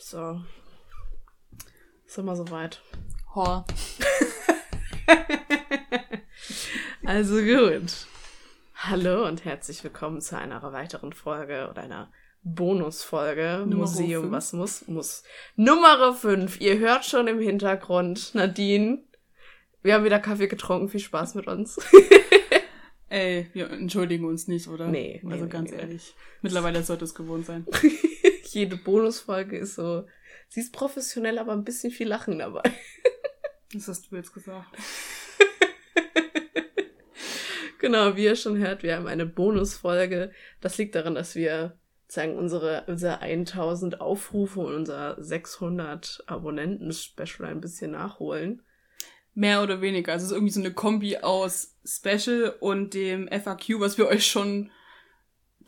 So. Sind wir soweit. Hor. Also gut. Hallo und herzlich willkommen zu einer weiteren Folge oder einer Bonusfolge. Nummer Museum, fünf. was muss, muss. Nummer 5. Ihr hört schon im Hintergrund. Nadine. Wir haben wieder Kaffee getrunken. Viel Spaß mit uns. Ey, wir entschuldigen uns nicht, oder? Nee, nee, Also nee, ganz nee. ehrlich. Mittlerweile sollte es gewohnt sein. Jede Bonusfolge ist so. Sie ist professionell, aber ein bisschen viel Lachen dabei. Das hast du jetzt gesagt. Genau, wie ihr schon hört, wir haben eine Bonusfolge. Das liegt daran, dass wir sagen unsere unser 1000 Aufrufe und unser 600 Abonnenten Special ein bisschen nachholen. Mehr oder weniger. Also es ist irgendwie so eine Kombi aus Special und dem FAQ, was wir euch schon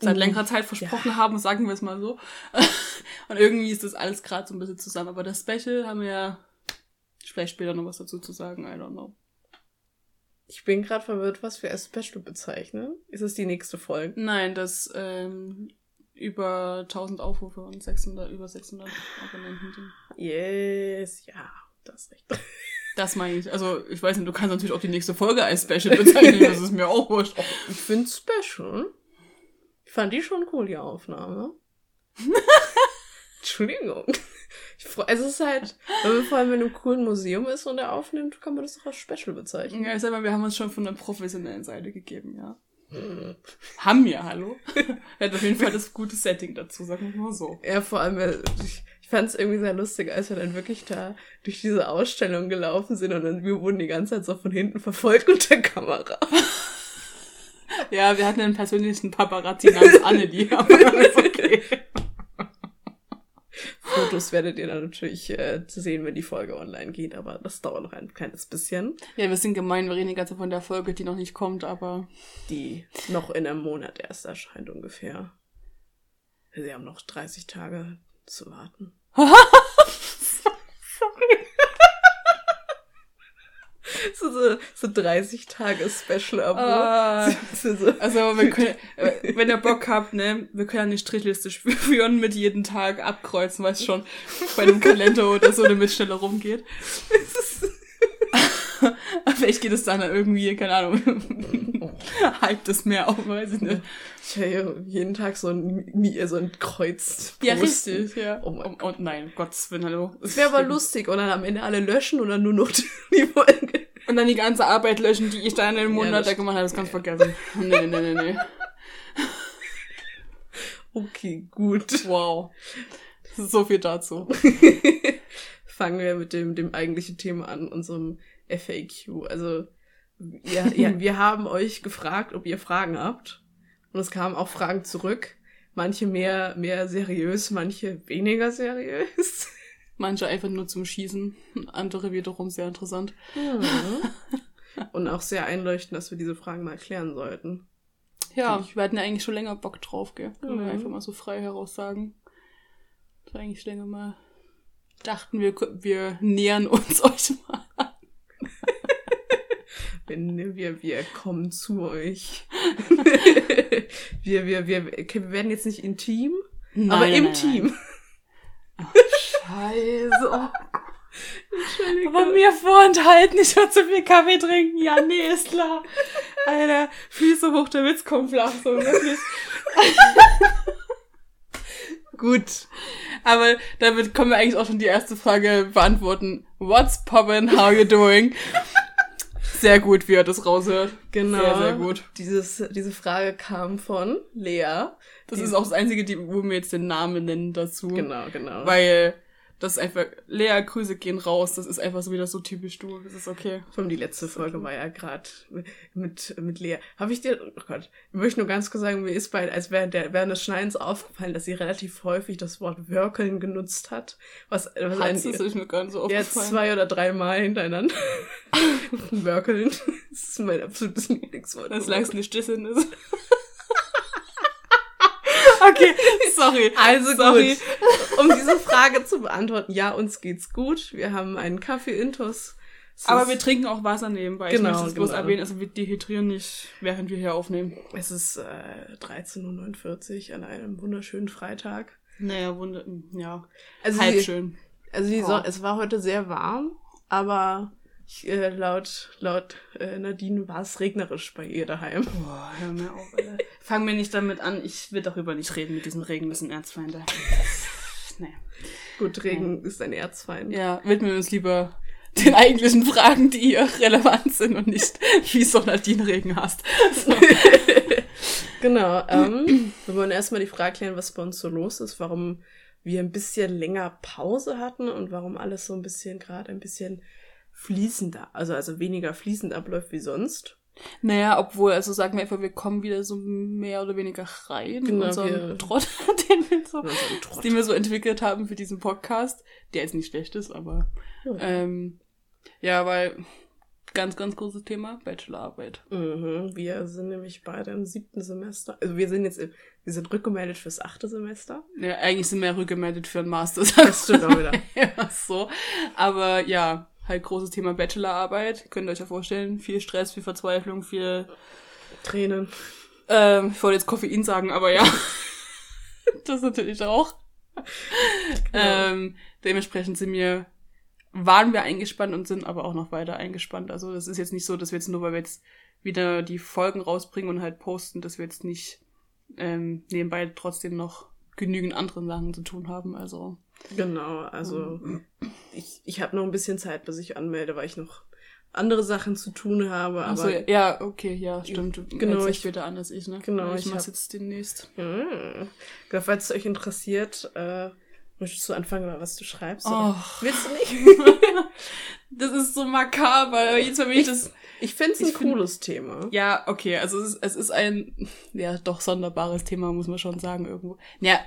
seit längerer Zeit versprochen haben, sagen wir es mal so. und irgendwie ist das alles gerade so ein bisschen zusammen. Aber das Special haben wir ja vielleicht später noch was dazu zu sagen. I don't know. Ich bin gerade verwirrt, was wir als Special bezeichnen. Ist es die nächste Folge? Nein, das ähm, über 1000 Aufrufe und 600, über 600 Abonnenten sind. Yes, ja, das ist recht. Das meine ich. Also, ich weiß nicht, du kannst natürlich auch die nächste Folge als Special bezeichnen, das ist mir auch wurscht. Ich finde Special. Ich fand die schon cool, die Aufnahme. Entschuldigung. Ich freu, also es ist halt, wenn man vor allem in einem coolen Museum ist und er aufnimmt, kann man das doch als Special bezeichnen. Ja, ich sag mal, wir haben uns schon von der professionellen Seite gegeben, ja. Haben wir, hallo? Er hat auf jeden Fall das gute Setting dazu, sagen wir mal so. Ja, vor allem, ich, ich fand es irgendwie sehr lustig, als wir dann wirklich da durch diese Ausstellung gelaufen sind und dann wir wurden die ganze Zeit so von hinten verfolgt mit der Kamera. Ja, wir hatten einen persönlichen Paparazzi namens Annelie, aber ist okay. Fotos werdet ihr dann natürlich äh, sehen, wenn die Folge online geht, aber das dauert noch ein kleines bisschen. Ja, wir sind gemein, wir reden die ganze Zeit von der Folge, die noch nicht kommt, aber Die noch in einem Monat erst erscheint ungefähr. Sie haben noch 30 Tage zu warten. So, so, so 30 Tage Special-Abo. Ah. So, so. Also, wir können, äh, wenn ihr Bock habt, ne, wir können eine Strichliste führen mit jeden Tag abkreuzen, weißt schon, bei einem Kalender oder so, damit schneller rumgeht. Vielleicht geht es dann irgendwie, keine Ahnung, hype das mehr auf, weiß ich nicht. Ich hier jeden Tag so ein, so ein Kreuz. Ja, richtig, ja. Oh mein und, und nein, Gottes Willen, hallo. Es wäre aber lustig, oder dann am Ende alle löschen oder nur noch die Folge. Und dann die ganze Arbeit löschen, die ich da in Ja, Monat da gemacht habe, das kannst du vergessen. Nee, nee, nee, nee. Okay, gut. Wow. So viel dazu. Fangen wir mit dem, dem eigentlichen Thema an, unserem FAQ. Also, ja, ja, wir haben euch gefragt, ob ihr Fragen habt. Und es kamen auch Fragen zurück. Manche mehr, mehr seriös, manche weniger seriös. Manche einfach nur zum Schießen, andere wiederum sehr interessant. Und auch sehr einleuchtend, dass wir diese Fragen mal klären sollten. Ja, wir hatten ja eigentlich schon länger Bock drauf, gell? Können wir Mhm. einfach mal so frei heraus sagen. Das war eigentlich länger mal. Dachten wir, wir nähern uns euch mal. Wenn wir, wir kommen zu euch. wir, wir, wir, okay, wir werden jetzt nicht intim, aber im Team. Scheiße. Oh. Aber mir vorenthalten, ich will zu viel Kaffee trinken. Ja, nee, ist klar. Alter, Füße hoch, der Witz kommt flach, so wirklich. Gut. Aber damit können wir eigentlich auch schon die erste Frage beantworten. What's poppin'? How you doing? Sehr gut, wie er das raushört. Genau. Sehr, sehr gut. Dieses, diese Frage kam von Lea. Das Die- ist auch das Einzige, die, wo wir jetzt den Namen nennen dazu. Genau, genau. Weil das ist einfach, Lea, Grüße gehen raus. Das ist einfach so wieder so typisch du. Das ist okay. Vor allem die letzte Folge war ja gerade mit, mit Lea. Habe ich dir, oh Gott, ich möchte nur ganz kurz sagen, mir ist bei, als während, der, während des Schneidens aufgefallen, dass sie relativ häufig das Wort Wörkeln genutzt hat. Was, was Hat das ist mir gar nicht so ja, aufgefallen. zwei oder drei Mal hintereinander. Wörkeln. Das ist mein absolutes Lieblingswort. Das lag's nicht Stisseln ist. okay, sorry. Also Sorry. gut, um diese Frage zu beantworten, ja, uns geht's gut. Wir haben einen Kaffee-Intus. Aber wir trinken auch Wasser nebenbei. Genau, ich möchte es bloß genau. erwähnen, also wir dehydrieren nicht, während wir hier aufnehmen. Es ist äh, 13.49 Uhr an einem wunderschönen Freitag. Naja, wunder, ja. Also halb die, schön. Also die Oh. es war heute sehr warm, aber ich, äh, laut, laut äh, Nadine war es regnerisch bei ihr daheim. Boah, hör mir auf, Alter. Fang mir nicht damit an, ich will darüber nicht reden mit diesem Regen, das sind Erzfeinde. Nee. Gut, Regen ist ein Erzfeind. Ja, widmen wir uns lieber den eigentlichen Fragen, die hier relevant sind und nicht, wie so Nadine Regen hast. So. Genau. Ähm, wir wollen erstmal die Frage klären, was bei uns so los ist, warum wir ein bisschen länger Pause hatten und warum alles so ein bisschen gerade ein bisschen fließender, also also weniger fließend abläuft wie sonst. Naja, obwohl, also sagen wir einfach, wir kommen wieder so mehr oder weniger rein in Genau, unseren wir- Trott, den wir, so, ein Trott. den wir so entwickelt haben für diesen Podcast, der jetzt nicht schlecht ist, aber Ja. ähm, ja, weil ganz, ganz großes Thema, Bachelorarbeit. Mhm, wir sind nämlich beide im siebten Semester. Also wir sind jetzt, im- wir sind rückgemeldet fürs achte Semester. Ja, eigentlich sind wir rückgemeldet für einen Master. Das stimmt auch wieder. ja, so. Aber ja, halt großes Thema Bachelorarbeit. Könnt ihr euch ja vorstellen. Viel Stress, viel Verzweiflung, viel. Tränen. Ähm, ich wollte jetzt Koffein sagen, aber ja. das natürlich auch. Ähm, dementsprechend sind wir, waren wir eingespannt und sind aber auch noch weiter eingespannt. Also das ist jetzt nicht so, dass wir jetzt nur, weil wir jetzt wieder die Folgen rausbringen und halt posten, dass wir jetzt nicht ähm, nebenbei trotzdem noch genügend andere Sachen zu tun haben. Also Genau, also ich, ich habe noch ein bisschen Zeit, bis ich anmelde, weil ich noch andere Sachen zu tun habe. Aber so, ja, okay, ja, stimmt. Du Genau, ich- später an als ich, ne? Genau, ich ich mach's hab- jetzt demnächst. Genau, falls es euch interessiert, äh, möchtest du anfangen, was du schreibst? Oh, Willst du nicht? das ist so makaber. aber Jetzt wenn ich das. Ich finde es ein find- cooles Thema. Ja, okay, also es ist, es ist ein, ja, doch sonderbares Thema, muss man schon sagen, irgendwo. Ja,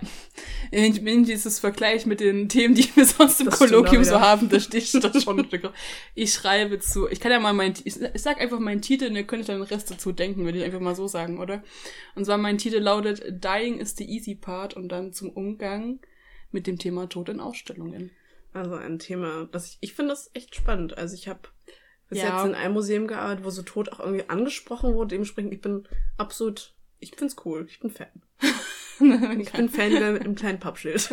irgendwie ist das Vergleich mit den Themen, die wir sonst im Das Kolloquium so haben, da sticht das schon ein Stück. Ich schreibe zu, ich kann ja mal mein, ich, ich sag einfach meinen Titel und ihr könnt dann den Rest dazu denken, würde ich einfach mal so sagen, oder? Und zwar mein Titel lautet Dying is the easy part und dann zum Umgang mit dem Thema Tod in Ausstellungen. Also ein Thema, das ich, ich finde das echt spannend. Also ich habe bis Ja. jetzt in einem Museum gearbeitet, wo so Tod auch irgendwie angesprochen wurde. Dementsprechend, ich bin absolut, ich find's cool. Ich bin Fan. Ich bin Fan mit einem kleinen Pappschild.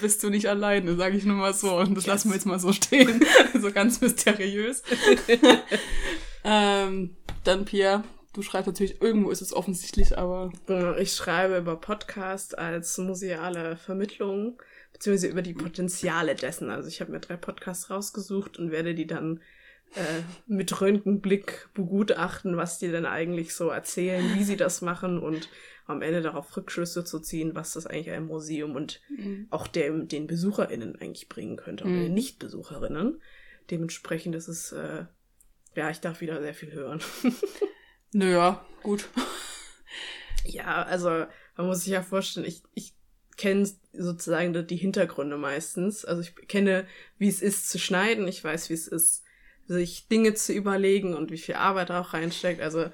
bist du nicht alleine, sage ich nur mal so. Und das Yes. lassen wir jetzt mal so stehen. so ganz mysteriös. ähm, dann Pia, du schreibst natürlich, irgendwo ist es offensichtlich, aber Genau, Ich schreibe über Podcast als museale Vermittlung, beziehungsweise über die Potenziale dessen. Also ich habe mir drei Podcasts rausgesucht und werde die dann äh, mit Röntgenblick begutachten, was die denn eigentlich so erzählen, wie sie das machen und am Ende darauf Rückschlüsse zu ziehen, was das eigentlich einem Museum und auch dem, den BesucherInnen eigentlich bringen könnte, oder Mhm. den Nicht-BesucherInnen. Dementsprechend ist es, äh, ja, ich darf wieder sehr viel hören. naja, gut. Ja, also man muss sich ja vorstellen, ich, ich kenne sozusagen die- die Hintergründe meistens. Also ich kenne, wie es ist zu schneiden, ich weiß, wie es ist, sich Dinge zu überlegen und wie viel Arbeit da auch reinsteckt. Also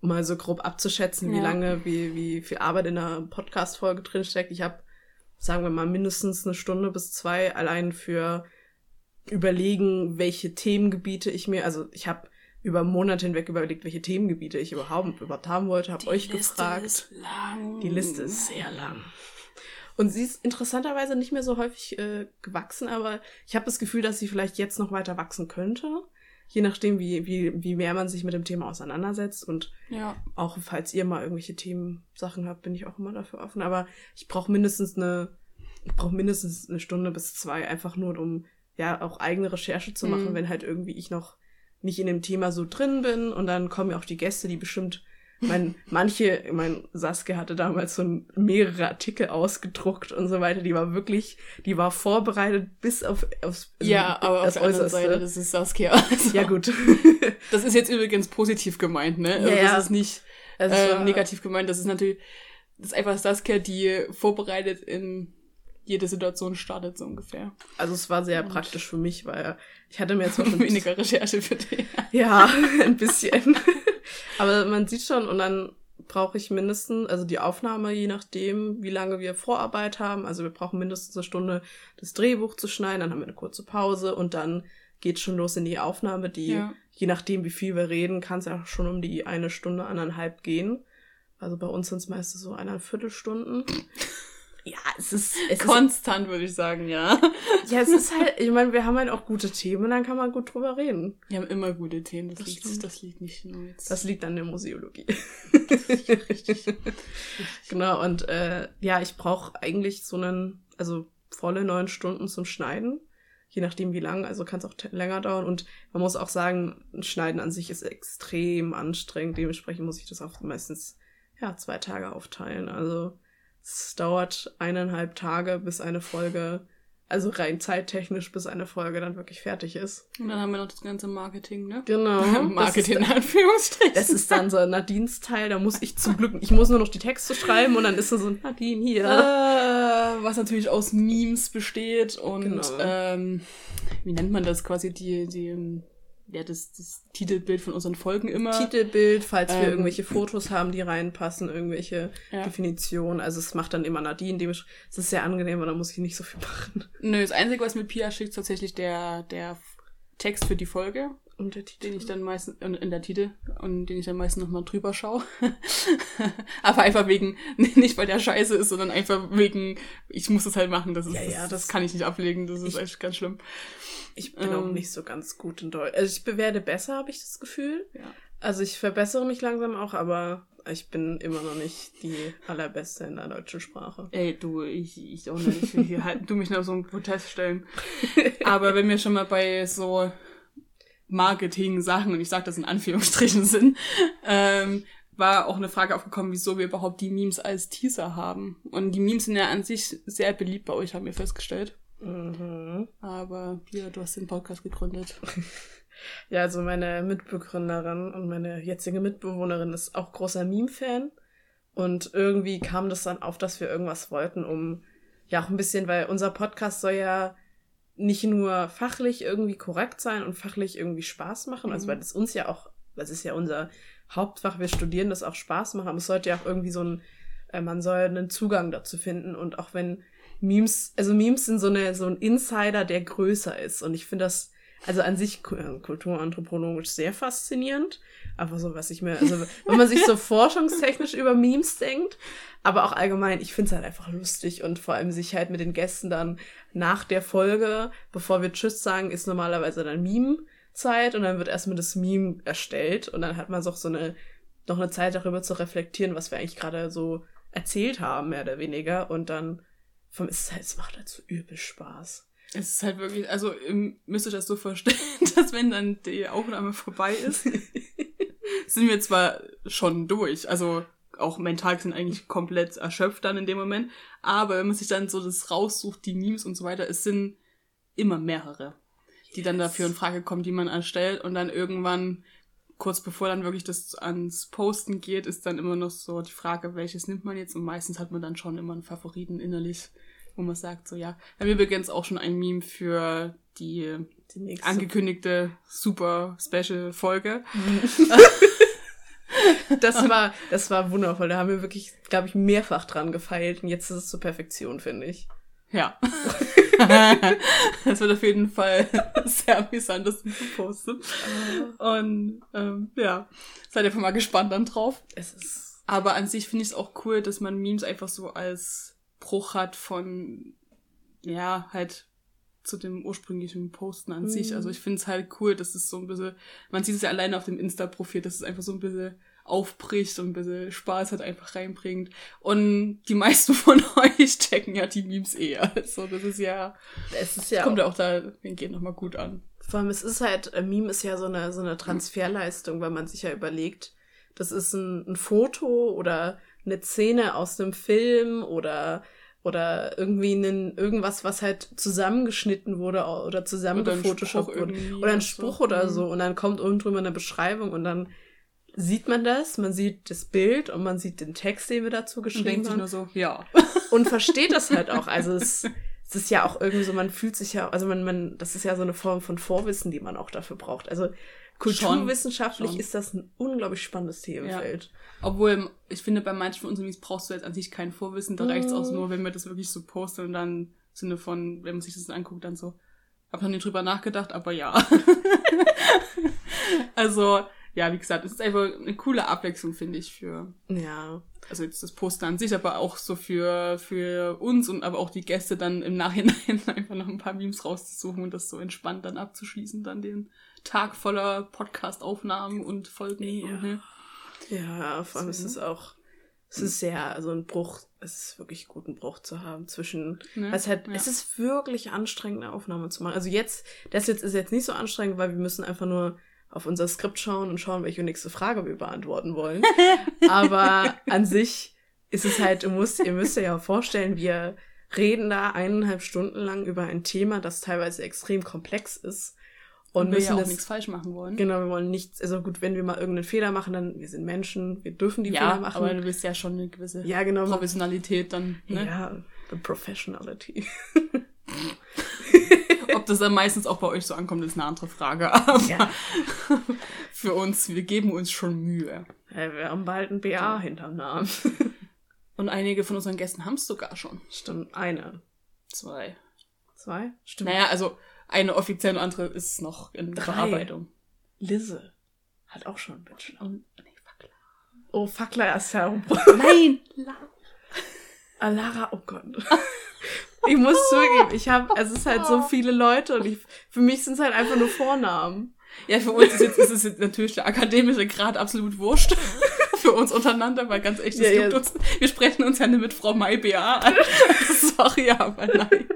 mal so grob abzuschätzen, wie Ja. lange, wie, wie viel Arbeit in einer Podcast-Folge drinsteckt. Ich habe, sagen wir mal, mindestens eine Stunde bis zwei allein für überlegen, welche Themengebiete ich mir, also ich habe über Monate hinweg überlegt, welche Themengebiete ich überhaupt, überhaupt haben wollte, habe euch gefragt. Ist lang. Die Liste ist sehr lang. Und sie ist interessanterweise nicht mehr so häufig äh, gewachsen, aber ich habe das Gefühl, dass sie vielleicht jetzt noch weiter wachsen könnte. Je nachdem, wie, wie, wie mehr man sich mit dem Thema auseinandersetzt. Und Ja. auch falls ihr mal irgendwelche Themensachen habt, bin ich auch immer dafür offen. Aber ich brauche mindestens eine, ich brauche mindestens eine Stunde bis zwei, einfach nur um ja auch eigene Recherche zu machen, Mhm. wenn halt irgendwie ich noch nicht in dem Thema so drin bin. Und dann kommen ja auch die Gäste, die bestimmt mein, manche, mein Saskia hatte damals so mehrere Artikel ausgedruckt und so weiter. Die war wirklich, die war vorbereitet bis auf aufs, also Ja, aber auf das der anderen. Seite, das ist Saskia. Also, Ja gut. Das ist jetzt übrigens positiv gemeint, ne? Also Ja. Das ist nicht Also es äh, negativ gemeint. Das ist natürlich, das ist einfach Saskia, die vorbereitet in jede Situation startet, so ungefähr. Also es war sehr Und- praktisch für mich, weil ich hatte mir jetzt Weniger Recherche für dich. Ja, ein bisschen. Aber man sieht schon, und dann brauche ich mindestens, also die Aufnahme, je nachdem, wie lange wir Vorarbeit haben. Also wir brauchen mindestens eine Stunde, das Drehbuch zu schneiden, dann haben wir eine kurze Pause und dann geht schon los in die Aufnahme, die, Ja. je nachdem, wie viel wir reden, kann es ja auch schon um die eine Stunde, anderthalb gehen. Also bei uns sind es meistens so eineinhalb Viertelstunden. Ja, es ist. Es Konstant, würde ich sagen, ja. Ja, es ist halt, ich meine, wir haben halt auch gute Themen, dann kann man gut drüber reden. Wir haben immer gute Themen, das, das liegt, das liegt nicht nur jetzt. Das liegt an der Museologie. Richtig. genau, und äh, ja, ich brauche eigentlich so einen, also volle neun Stunden zum Schneiden. Je nachdem wie lang, also kann es auch länger dauern. Und man muss auch sagen, ein Schneiden an sich ist extrem anstrengend. Dementsprechend muss ich das auch meistens ja, zwei Tage aufteilen. Also es dauert eineinhalb Tage, bis eine Folge, also rein zeittechnisch, bis eine Folge dann wirklich fertig ist. Und dann haben wir noch das ganze Marketing, ne? Genau. Marketing in Anführungsstrichen. Das ist dann so Nadines Teil, da muss ich zum Glück, ich muss nur noch die Texte schreiben und dann ist so Nadine hier. Äh, was natürlich aus Memes besteht und genau. ähm, wie nennt man das quasi, die, die ja, das, das Titelbild von unseren Folgen immer. Titelbild, falls ähm, wir irgendwelche Fotos haben, die reinpassen, irgendwelche ja. Definitionen. Also es macht dann immer Nadine, dem es ist sehr angenehm, weil da muss ich nicht so viel machen. Nö, das Einzige, was mir Pia schickt, ist tatsächlich der, der Text für die Folge. Und der Titel. Den ich dann meistens, in der Titel, und den ich dann meistens nochmal drüber schaue. Aber einfach wegen, nicht weil der scheiße ist, sondern einfach wegen, ich muss das halt machen, das ist, ja, ja, das, das kann ich nicht ablegen, das ist echt ganz schlimm. Ich bin ähm, auch nicht so ganz gut in Deutsch. Also ich bewerte besser, habe ich das Gefühl. Ja. Also ich verbessere mich langsam auch, aber ich bin immer noch nicht die allerbeste in der deutschen Sprache. Ey, du, ich, ich auch nicht. Ich halt, du mich noch so einen Protest stellen. aber wenn wir schon mal bei so Marketing-Sachen, und ich sage das in Anführungsstrichen sind, ähm, war auch eine Frage aufgekommen, wieso wir überhaupt die Memes als Teaser haben. Und die Memes sind ja an sich sehr beliebt bei euch, haben wir festgestellt. Mhm. Aber ja, du hast den Podcast gegründet. ja, also meine Mitbegründerin und meine jetzige Mitbewohnerin ist auch großer Meme-Fan. Und irgendwie kam das dann auf, dass wir irgendwas wollten, um ja auch ein bisschen, weil unser Podcast soll ja nicht nur fachlich irgendwie korrekt sein und fachlich irgendwie Spaß machen, also mhm. weil es uns ja auch, das ist ja unser Hauptfach, wir studieren das auch Spaß machen, aber es sollte ja auch irgendwie so ein, äh, man soll einen Zugang dazu finden. Und auch wenn Memes, also Memes sind so eine, so ein Insider, der größer ist. Und ich finde das, also an sich kulturanthropologisch sehr faszinierend. Einfach so, was ich mir, also wenn man sich so forschungstechnisch über Memes denkt, aber auch allgemein, ich finde es halt einfach lustig und vor allem sich halt mit den Gästen dann nach der Folge, bevor wir Tschüss sagen, ist normalerweise dann Meme-Zeit und dann wird erstmal das Meme erstellt und dann hat man so eine, noch eine Zeit darüber zu reflektieren, was wir eigentlich gerade so erzählt haben, mehr oder weniger und dann vom, es, halt, es macht halt so übel Spaß. Es ist halt wirklich, also müsst ihr das so verstehen, dass wenn dann die Aufnahme vorbei ist, sind wir zwar schon durch, also auch mental sind eigentlich komplett erschöpft dann in dem Moment, aber wenn man sich dann so das raussucht, die Memes und so weiter, es sind immer mehrere, die yes. dann dafür in Frage kommen, die man erstellt und dann irgendwann kurz bevor dann wirklich das ans Posten geht, ist dann immer noch so die Frage, welches nimmt man jetzt und meistens hat man dann schon immer einen Favoriten innerlich wo man sagt, so ja. Wir haben übrigens auch schon ein Meme für die, die angekündigte super Special Folge. das war, das war wundervoll. Da haben wir wirklich, glaube ich, mehrfach dran gefeilt und jetzt ist es zur Perfektion, finde ich. Ja. das wird auf jeden Fall sehr amüsant, das zu posten. Und ähm, ja, seid einfach mal gespannt dann drauf. Es ist. Aber an sich finde ich es auch cool, dass man Memes einfach so als Bruch hat von, ja, halt zu dem ursprünglichen Posten an mhm. sich. Also ich finde es halt cool, dass es so ein bisschen, man sieht es ja alleine auf dem Insta-Profil, dass es einfach so ein bisschen aufbricht und ein bisschen Spaß hat einfach reinbringt. Und die meisten von euch checken ja die Memes eher. Also das ist ja, es ist ja kommt ja auch da, den geht nochmal gut an. Vor allem, es ist halt, ein Meme ist ja so eine, so eine Transferleistung, weil man sich ja überlegt, das ist ein, ein Foto oder eine Szene aus einem Film oder oder irgendwie einen, irgendwas, was halt zusammengeschnitten wurde oder zusammengefotoshoppt wurde. Oder ein Spruch so. oder mhm. so. Und dann kommt oben drüber eine Beschreibung und dann sieht man das, man sieht das Bild und man sieht den Text, den wir dazu geschrieben haben. Nur so, ja. Und versteht das halt auch. Also es, es ist ja auch irgendwie so, man fühlt sich ja, also man, man, das ist ja so eine Form von Vorwissen, die man auch dafür braucht. Also Kulturwissenschaftlich schon. ist das ein unglaublich spannendes Themenfeld. Ja. Obwohl, ich finde, bei manchen von unseren brauchst du jetzt an sich kein Vorwissen, da mm. reicht es auch nur, wenn wir das wirklich so posten und dann im Sinne von, wenn man sich das anguckt, dann so, hab noch nie drüber nachgedacht, aber ja. also, ja, wie gesagt, es ist einfach eine coole Abwechslung, finde ich, für. Ja. Also jetzt das Poster an sich, aber auch so für, für uns und aber auch die Gäste dann im Nachhinein einfach noch ein paar Memes rauszusuchen und das so entspannt dann abzuschließen, dann den Tag voller Podcast-Aufnahmen und Folgen. Ja. Und, ne? Ja, vor allem ist es auch, es ist sehr, also ein Bruch, es ist wirklich gut, einen Bruch zu haben zwischen, Ne? es halt, Ja. es ist wirklich anstrengend, eine Aufnahme zu machen. Also jetzt, das jetzt ist jetzt nicht so anstrengend, weil wir müssen einfach nur auf unser Skript schauen und schauen, welche nächste Frage wir beantworten wollen. Aber an sich ist es halt, du musst, ihr müsst ja vorstellen, wir reden da eineinhalb Stunden lang über ein Thema, das teilweise extrem komplex ist. Und, Und wir müssen ja auch das, nichts falsch machen wollen. Genau, wir wollen nichts, also gut, wenn wir mal irgendeinen Fehler machen, dann, wir sind Menschen, wir dürfen die ja, Fehler machen. aber du willst ja schon eine gewisse ja, genau. Professionalität dann. Ne? Ja, the professionality. Das dann meistens auch bei euch so ankommt, ist eine andere Frage. Aber Ja. für uns, wir geben uns schon Mühe. Ja, wir haben bald ein BA hinterm Namen. Und einige von unseren Gästen haben es sogar schon. Stimmt, eine. Zwei. Zwei? Stimmt. Naja, also eine offiziell und andere ist noch in Drei. Bearbeitung. Lisse hat auch schon einen Bachelor. Und, nee, fuck. Oh, Fackler ist ja Nein! Ah, Lara, oh Gott. Ich muss zugeben, ich habe, es ist halt so viele Leute und ich, für mich sind es halt einfach nur Vornamen. Ja, für uns ist, jetzt, ist es jetzt natürlich der akademische Grad absolut wurscht. für uns untereinander, weil ganz echt, Ja, ja. uns, wir sprechen uns ja nicht mit Frau Mai BA an. Sorry, aber nein.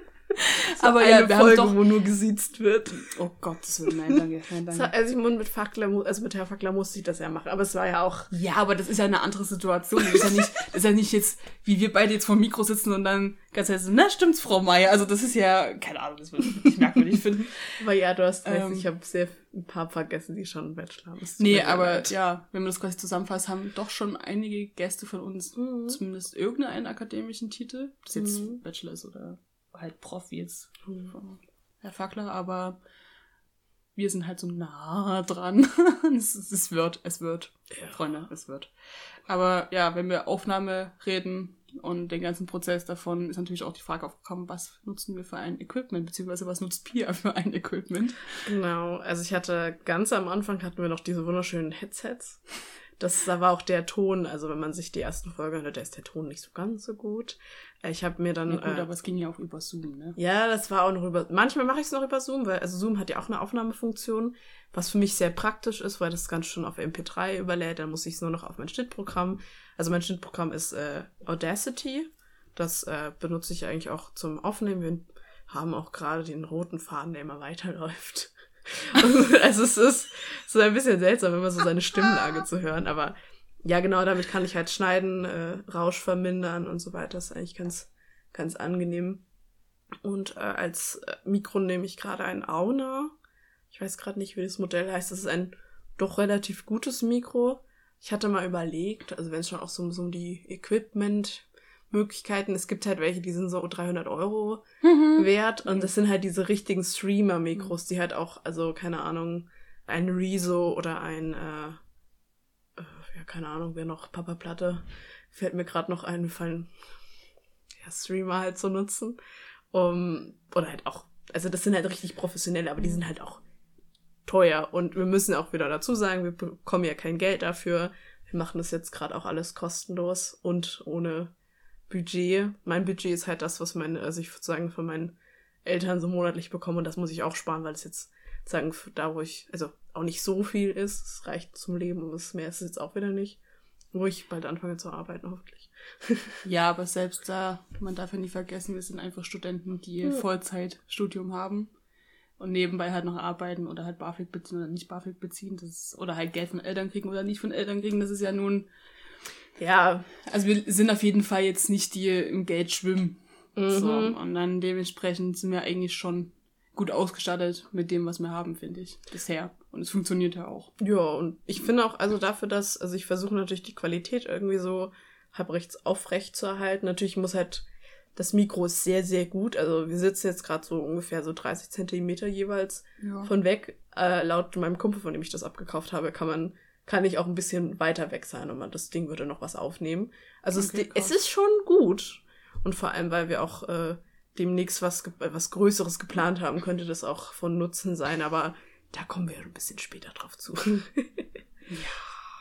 Aber Eine ja, wir Folge, haben doch, wo nur gesiezt wird. oh Gott, das wird, nein, danke, nein, danke. Also ich muss mit Fackler, also mit Herr Fackler musste ich das ja machen, aber es war ja auch, Ja, aber das ist ja eine andere Situation. Das ist ja nicht, das ist ja nicht jetzt, wie wir beide jetzt vor dem Mikro sitzen und dann ganz heißt, na stimmt's, Frau Meier. Also das ist ja, keine Ahnung, das würde ich nicht merkwürdig finden. aber ja, du hast recht, Ähm. ich habe sehr ein paar vergessen, die schon einen Bachelor haben. Nee, aber leid. ja, wenn man das quasi zusammenfasst, haben doch schon einige Gäste von uns Mhm. zumindest irgendeinen akademischen Titel. Ob das jetzt Mhm. Bachelor ist oder halt Prof wie jetzt Mhm. von Herr Fackler, aber wir sind halt so nah dran. es, es, es wird, es wird. Ja. Freunde, es wird. Aber ja, wenn wir Aufnahme reden und den ganzen Prozess davon, ist natürlich auch die Frage aufgekommen, was nutzen wir für ein Equipment, beziehungsweise was nutzt Pia für ein Equipment? Genau, also ich hatte ganz am Anfang hatten wir noch diese wunderschönen Headsets. Das da war auch der Ton, also wenn man sich die ersten Folgen hört, da ist der Ton nicht so ganz so gut. Äh, Ich habe mir dann Na gut, äh, aber es ging ja auch über Zoom, ne? ja, das war auch noch über. Manchmal mache ich es noch über Zoom, weil also Zoom hat ja auch eine Aufnahmefunktion, was für mich sehr praktisch ist, weil das ganz schon auf MP3 überlädt. Dann muss ich es nur noch auf mein Schnittprogramm. Also mein Schnittprogramm ist äh, Audacity. Das äh, benutze ich eigentlich auch zum Aufnehmen. Wir haben auch gerade den roten Faden, der immer weiterläuft. also es ist so ein bisschen seltsam, immer so seine Stimmlage zu hören. Aber ja, genau, damit kann ich halt schneiden, äh, Rausch vermindern und so weiter. Das ist eigentlich ganz, ganz angenehm. Und äh, als äh, Mikro nehme ich gerade ein Auna. Ich weiß gerade nicht, wie das Modell heißt. Das ist ein doch relativ gutes Mikro. Ich hatte mal überlegt, also wenn es schon auch so, so um die Equipment-Möglichkeiten, es gibt halt welche, die sind so 300 Euro wert und das sind halt diese richtigen Streamer-Mikros, die halt auch, also keine Ahnung, ein Rezo oder ein, äh, äh, ja, keine Ahnung, wer noch, Papa Platte, fällt mir gerade noch ein, fallen, ja, Streamer halt zu nutzen. Um, oder halt auch, also das sind halt richtig professionelle, aber die sind halt auch teuer. Und wir müssen auch wieder dazu sagen, wir bekommen ja kein Geld dafür. Wir machen das jetzt gerade auch alles kostenlos und ohne Budget. Mein Budget ist halt das, was meine, also ich würde sagen, von meinen Eltern so monatlich bekomme und das muss ich auch sparen, weil es jetzt sagen, da wo ich, also auch nicht so viel ist, es reicht zum Leben und was mehr ist es jetzt auch wieder nicht. Wo ich bald anfange zu arbeiten, hoffentlich. Ja, aber selbst da, man darf ja nie vergessen, wir sind einfach Studenten, die Ja. Vollzeitstudium haben und nebenbei halt noch arbeiten oder halt BAföG beziehen oder nicht BAföG beziehen. Das ist, oder halt Geld von Eltern kriegen oder nicht von Eltern kriegen. Das ist ja nun, Ja, also wir sind auf jeden Fall jetzt nicht die im Geld schwimmen. So, mhm. und dann dementsprechend sind wir eigentlich schon gut ausgestattet mit dem, was wir haben, finde ich, bisher. Und es funktioniert ja auch. Ja, und ich finde auch, also dafür, dass, also ich versuche natürlich die Qualität irgendwie so halb rechts aufrecht zu erhalten. Natürlich muss halt, das Mikro ist sehr, sehr gut. Also wir sitzen jetzt gerade so ungefähr so 30 Zentimeter jeweils Ja. von weg. Äh, laut meinem Kumpel, von dem ich das abgekauft habe, kann man, kann ich auch ein bisschen weiter weg sein und man, das Ding würde noch was aufnehmen. Also Okay, es, es ist schon gut. Und vor allem, weil wir auch äh, demnächst was, äh, was Größeres geplant haben, könnte das auch von Nutzen sein, aber da kommen wir ein bisschen später drauf zu. Ja,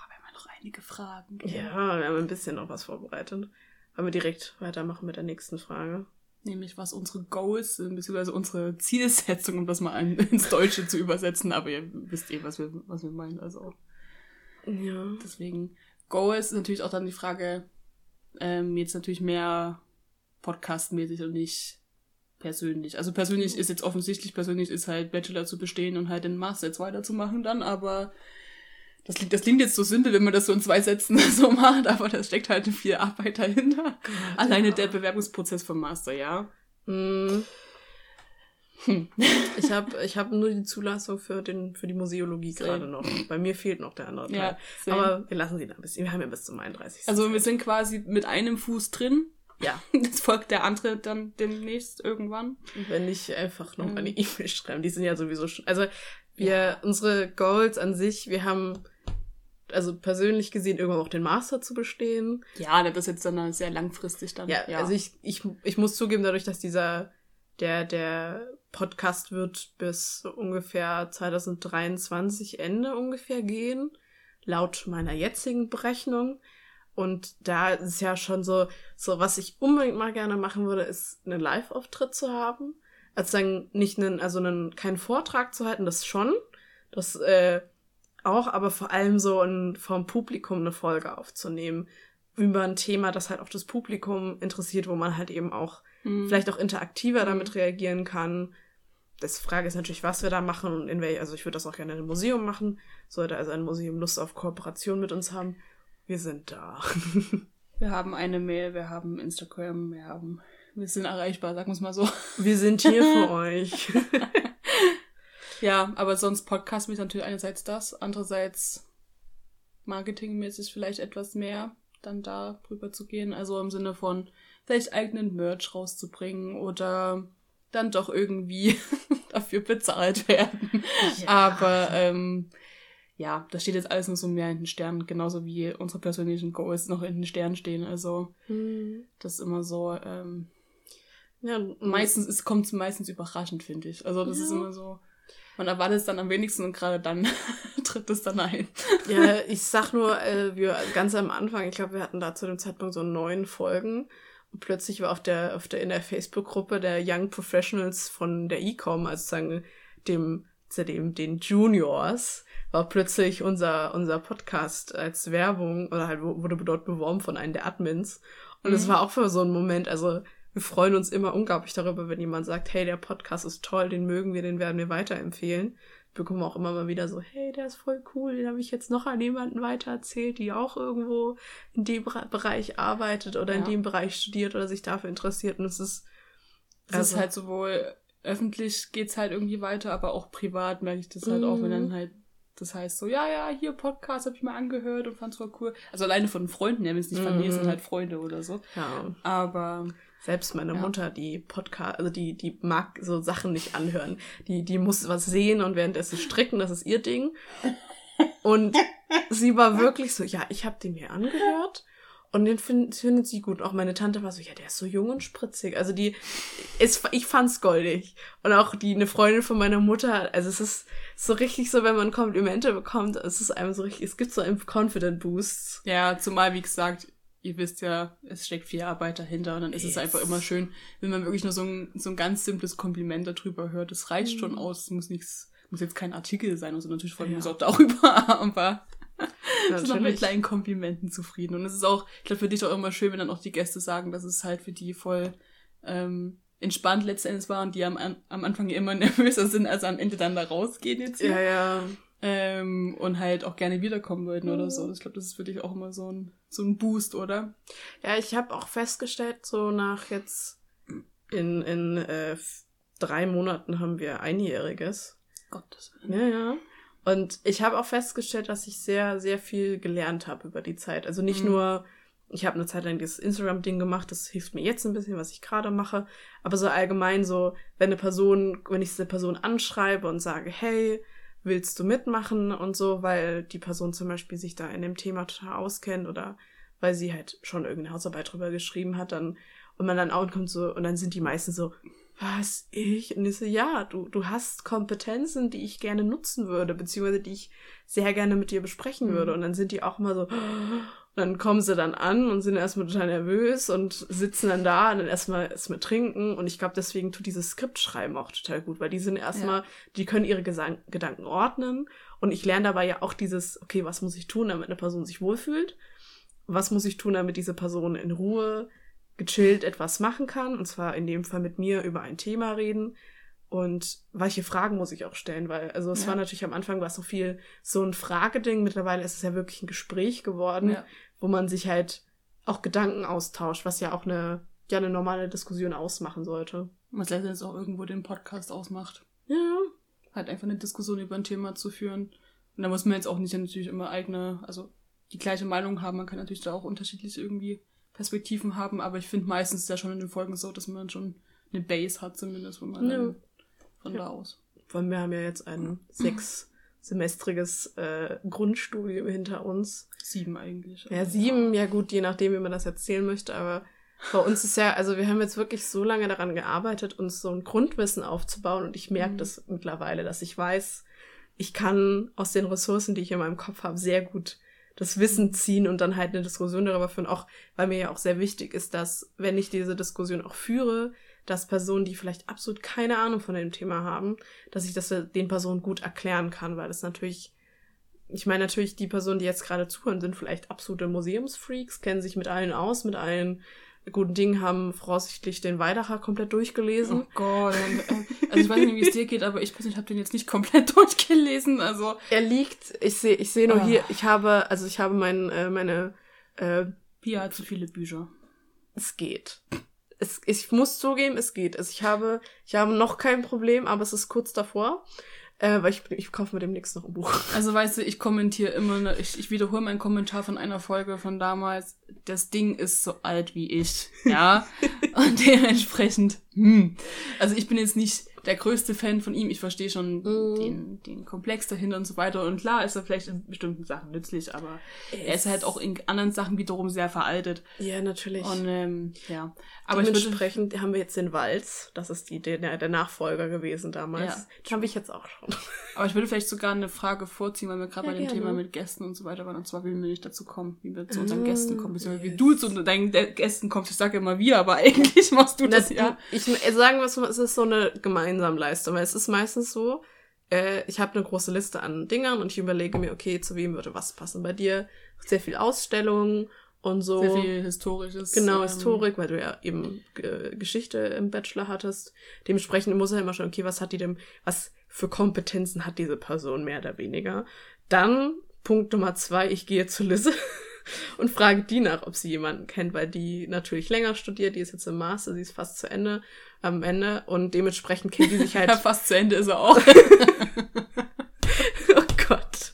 wir haben noch einige Fragen. Gell? Ja, wir haben ein bisschen noch was vorbereitet. Wollen wir direkt weitermachen mit der nächsten Frage? Nämlich, was unsere Goals sind, beziehungsweise unsere Zielsetzung, um das mal ins Deutsche zu übersetzen. Aber ihr wisst eh, was wir, was wir meinen. Also. Ja. Deswegen, Goals ist natürlich auch dann die Frage, ähm, jetzt natürlich mehr podcastmäßig und nicht persönlich. Also persönlich ist jetzt offensichtlich, persönlich ist halt Bachelor zu bestehen und halt den Master jetzt weiterzumachen dann, aber das klingt, das klingt jetzt so simpel, wenn man das so in zwei Sätzen so macht, aber da steckt halt viel Arbeit dahinter. Gott, Alleine ja. der Bewerbungsprozess vom Master, ja. Hm. Hm. Ich habe ich hab nur die Zulassung für, den, für die Museologie gerade noch. Bei mir fehlt noch der andere Teil. Ja, aber wir lassen sie da ein bisschen. Wir haben ja bis zum 31. Also wir sind quasi mit einem Fuß drin. Ja. Das folgt der andere dann demnächst irgendwann. Wenn nicht einfach noch ähm. eine E-Mail schreiben. Die sind ja sowieso schon. Also wir, ja. unsere Goals an sich, wir haben also persönlich gesehen irgendwann auch den Master zu bestehen. Ja, das ist jetzt dann sehr langfristig dann. Ja, ja, also ich, ich, ich muss zugeben, dadurch, dass dieser, der, der Podcast wird bis ungefähr 2023 Ende ungefähr gehen, laut meiner jetzigen Berechnung. Und da ist ja schon so, so was ich unbedingt mal gerne machen würde, ist einen Live-Auftritt zu haben. Also dann nicht einen, also einen, keinen Vortrag zu halten, das schon. Das, äh, auch, aber vor allem so ein, vom Publikum eine Folge aufzunehmen über ein Thema, das halt auch das Publikum interessiert, wo man halt eben auch mhm. vielleicht auch interaktiver mhm. damit reagieren kann. Das Frage ist natürlich, was wir da machen und in welch, also ich würde das auch gerne in einem Museum machen. Sollte also ein Museum Lust auf Kooperation mit uns haben. Wir sind da. wir haben eine Mail, wir haben Instagram, wir haben, wir sind erreichbar, sagen wir es mal so. Wir sind hier für euch. Ja, aber sonst Podcast mich natürlich einerseits das, andererseits marketingmäßig vielleicht etwas mehr dann da drüber zu gehen. Also im Sinne von vielleicht eigenen Merch rauszubringen oder dann doch irgendwie dafür bezahlt werden. Ja. Aber ähm, ja, das steht jetzt alles nur so mehr in den Sternen, genauso wie unsere persönlichen Goals noch in den Sternen stehen. Also hm. das ist immer so. Ähm, ja, meistens es kommt meistens überraschend, finde ich. Also das ja. ist immer so. Man erwartet es dann am wenigsten und gerade dann tritt es dann ein. ja, ich sag nur, äh, wir ganz am Anfang, ich glaube, wir hatten da zu dem Zeitpunkt so neun Folgen. Plötzlich war auf der, auf der, in der Facebook-Gruppe der Young Professionals von der Ecom, also sagen, dem, dem, den Juniors, war plötzlich unser, unser Podcast als Werbung oder halt wurde dort beworben von einem der Admins. Und es mhm. war auch für so einen Moment, also wir freuen uns immer unglaublich darüber, wenn jemand sagt, hey, der Podcast ist toll, den mögen wir, den werden wir weiterempfehlen. Wir bekommen auch immer mal wieder so, hey, der ist voll cool, den habe ich jetzt noch an jemanden weitererzählt, die auch irgendwo in dem Bereich arbeitet oder ja. in dem Bereich studiert oder sich dafür interessiert. Und es ist. Es also, ist halt sowohl öffentlich geht's halt irgendwie weiter, aber auch privat merke ich das halt auch, wenn dann mhm. halt das heißt so, ja, ja, hier Podcast habe ich mal angehört und fand's voll cool. Also alleine von Freunden, es nicht Familie mm. sind, halt Freunde oder so. Ja. Aber selbst meine ja. Mutter, die Podcast, also die, die mag so Sachen nicht anhören. Die, die muss was sehen und währenddessen stricken, das ist ihr Ding. Und sie war wirklich so, ja, ich habe den mir angehört und den find, findet sie gut. Auch meine Tante war so, ja, der ist so jung und spritzig. Also die, ist, ich fand's goldig. Und auch die, eine Freundin von meiner Mutter, also es ist so richtig so, wenn man Komplimente bekommt, es ist einem so richtig, es gibt so einen Confident Boost. Ja, zumal, wie gesagt, ihr wisst ja, es steckt viel Arbeit dahinter und dann ist yes. es einfach immer schön, wenn man wirklich nur so ein, so ein ganz simples Kompliment darüber hört. Das reicht mhm. schon aus, es muss nichts, muss jetzt kein Artikel sein, also natürlich freuen wir uns auch darüber, aber sind noch mit kleinen Komplimenten zufrieden. Und es ist auch, ich glaube, für dich auch immer schön, wenn dann auch die Gäste sagen, dass es halt für die voll ähm, entspannt letztendlich war und die am, am Anfang immer nervöser sind, als am Ende dann da rausgehen jetzt hier. Ja, ja. Ähm, und halt auch gerne wiederkommen würden mhm. oder so. Ich glaube, das ist für dich auch immer so ein, so ein Boost, oder? Ja, ich habe auch festgestellt, so nach jetzt in, in äh, drei Monaten haben wir einjähriges. Gottes Willen. Ja, ja. Und ich habe auch festgestellt, dass ich sehr, sehr viel gelernt habe über die Zeit. Also nicht mhm. nur, ich habe eine Zeit lang dieses Instagram-Ding gemacht, das hilft mir jetzt ein bisschen, was ich gerade mache. Aber so allgemein so, wenn eine Person, wenn ich diese Person anschreibe und sage, hey, willst du mitmachen und so, weil die Person zum Beispiel sich da in dem Thema total auskennt oder weil sie halt schon irgendeine Hausarbeit drüber geschrieben hat, dann und man dann auch kommt so und dann sind die meisten so, was, ich? Und ich so, ja, du, du hast Kompetenzen, die ich gerne nutzen würde, beziehungsweise die ich sehr gerne mit dir besprechen mhm. würde. Und dann sind die auch immer so, dann kommen sie dann an und sind erstmal total nervös und sitzen dann da und dann erstmal erstmal trinken. Und ich glaube, deswegen tut dieses Skriptschreiben auch total gut, weil die sind erstmal, ja. die können ihre Gesang Gedanken ordnen. Und ich lerne dabei ja auch dieses, okay, was muss ich tun, damit eine Person sich wohlfühlt? Was muss ich tun, damit diese Person in Ruhe gechillt etwas machen kann? Und zwar in dem Fall mit mir über ein Thema reden. Und welche Fragen muss ich auch stellen? Weil, also es ja. war natürlich am Anfang war es so viel so ein Frageding. Mittlerweile ist es ja wirklich ein Gespräch geworden, ja. wo man sich halt auch Gedanken austauscht, was ja auch eine, ja, eine normale Diskussion ausmachen sollte. Was letztendlich auch irgendwo den Podcast ausmacht. Ja. Halt einfach eine Diskussion über ein Thema zu führen. Und da muss man jetzt auch nicht natürlich immer eigene, also die gleiche Meinung haben. Man kann natürlich da auch unterschiedliche irgendwie Perspektiven haben, aber ich finde meistens ist ja schon in den Folgen so, dass man schon eine Base hat zumindest, wo man ja. Von ja. da aus. Allem, wir haben ja jetzt ein sechssemestriges äh, Grundstudium hinter uns. Sieben eigentlich. Ja, sieben, ja gut, je nachdem, wie man das erzählen möchte, aber bei uns ist ja, also wir haben jetzt wirklich so lange daran gearbeitet, uns so ein Grundwissen aufzubauen und ich merke mhm. das mittlerweile, dass ich weiß, ich kann aus den Ressourcen, die ich in meinem Kopf habe, sehr gut das Wissen ziehen und dann halt eine Diskussion darüber führen, auch weil mir ja auch sehr wichtig ist, dass wenn ich diese Diskussion auch führe, dass Personen, die vielleicht absolut keine Ahnung von dem Thema haben, dass ich das den Personen gut erklären kann, weil das natürlich, ich meine natürlich, die Personen, die jetzt gerade zuhören, sind vielleicht absolute Museumsfreaks, kennen sich mit allen aus, mit allen guten Dingen, haben voraussichtlich den Weidacher komplett durchgelesen. Oh Gott. Äh, also ich weiß nicht, wie es dir geht, aber ich persönlich habe den jetzt nicht komplett durchgelesen. Also er liegt, ich sehe, ich sehe nur oh. hier, ich habe, also ich habe mein, äh, meine äh, Pia hat zu viele Bücher. Es geht es, ich muss zugeben, es geht. Also ich habe, ich habe noch kein Problem, aber es ist kurz davor. Äh, weil ich, ich kaufe mir demnächst noch ein Buch. Also weißt du, ich kommentiere immer, ne, ich, ich wiederhole meinen Kommentar von einer Folge von damals. Das Ding ist so alt wie ich, ja. Und dementsprechend, hm. Also ich bin jetzt nicht der größte Fan von ihm. Ich verstehe schon mm. den, den Komplex dahinter und so weiter. Und klar ist er vielleicht in bestimmten Sachen nützlich, aber es er ist halt auch in anderen Sachen wiederum sehr veraltet. Ja, natürlich. Und ähm, ja. Aber Dementsprechend haben wir jetzt den Walz. Das ist die, der, der Nachfolger gewesen damals. Ja. Den habe ich jetzt auch schon. Aber ich würde vielleicht sogar eine Frage vorziehen, weil wir gerade ja, bei dem gerne. Thema mit Gästen und so weiter waren. Und zwar, wie wir nicht dazu kommen, wie wir zu unseren mm, Gästen kommen, beziehungsweise yes. wie du zu deinen Gästen kommst. Ich sage immer wir, aber eigentlich machst du das, das ja. Ich sagen wir es ist so eine Gemeinsamleistung, weil es ist meistens so, äh, ich habe eine große Liste an Dingern und ich überlege mir, okay, zu wem würde was passen. Bei dir sehr viel Ausstellungen und so. Sehr viel Historisches. Genau, ähm, Historik, weil du ja eben äh, Geschichte im Bachelor hattest. Dementsprechend muss er immer schon, okay, was hat die denn, was für Kompetenzen hat diese Person mehr oder weniger? Dann, Punkt Nummer zwei, ich gehe zu Lisse. und frage die nach, ob sie jemanden kennt, weil die natürlich länger studiert, die ist jetzt im Master, sie ist fast zu Ende, am Ende und dementsprechend kennt die sich halt. ja, fast zu Ende ist er auch. oh Gott.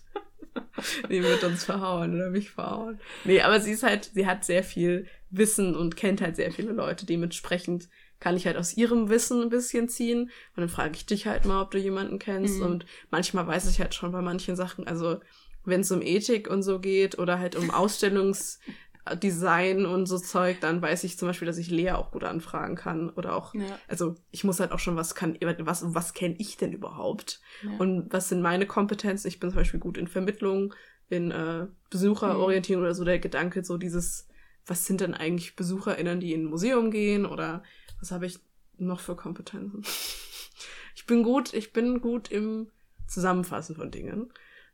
Die wird uns verhauen oder mich verhauen. Nee, aber sie ist halt, sie hat sehr viel Wissen und kennt halt sehr viele Leute. Dementsprechend kann ich halt aus ihrem Wissen ein bisschen ziehen. Und dann frage ich dich halt mal, ob du jemanden kennst. Mhm. Und manchmal weiß ich halt schon bei manchen Sachen, also wenn es um Ethik und so geht oder halt um Ausstellungsdesign und so Zeug, dann weiß ich zum Beispiel, dass ich Lea auch gut anfragen kann. Oder auch, ja. also ich muss halt auch schon, was kann, was, was kenne ich denn überhaupt? Ja. Und was sind meine Kompetenzen? Ich bin zum Beispiel gut in Vermittlung, in äh, Besucherorientierung mhm. oder so der Gedanke, so dieses, was sind denn eigentlich BesucherInnen, die in ein Museum gehen? Oder was habe ich noch für Kompetenzen? ich bin gut, ich bin gut im Zusammenfassen von Dingen.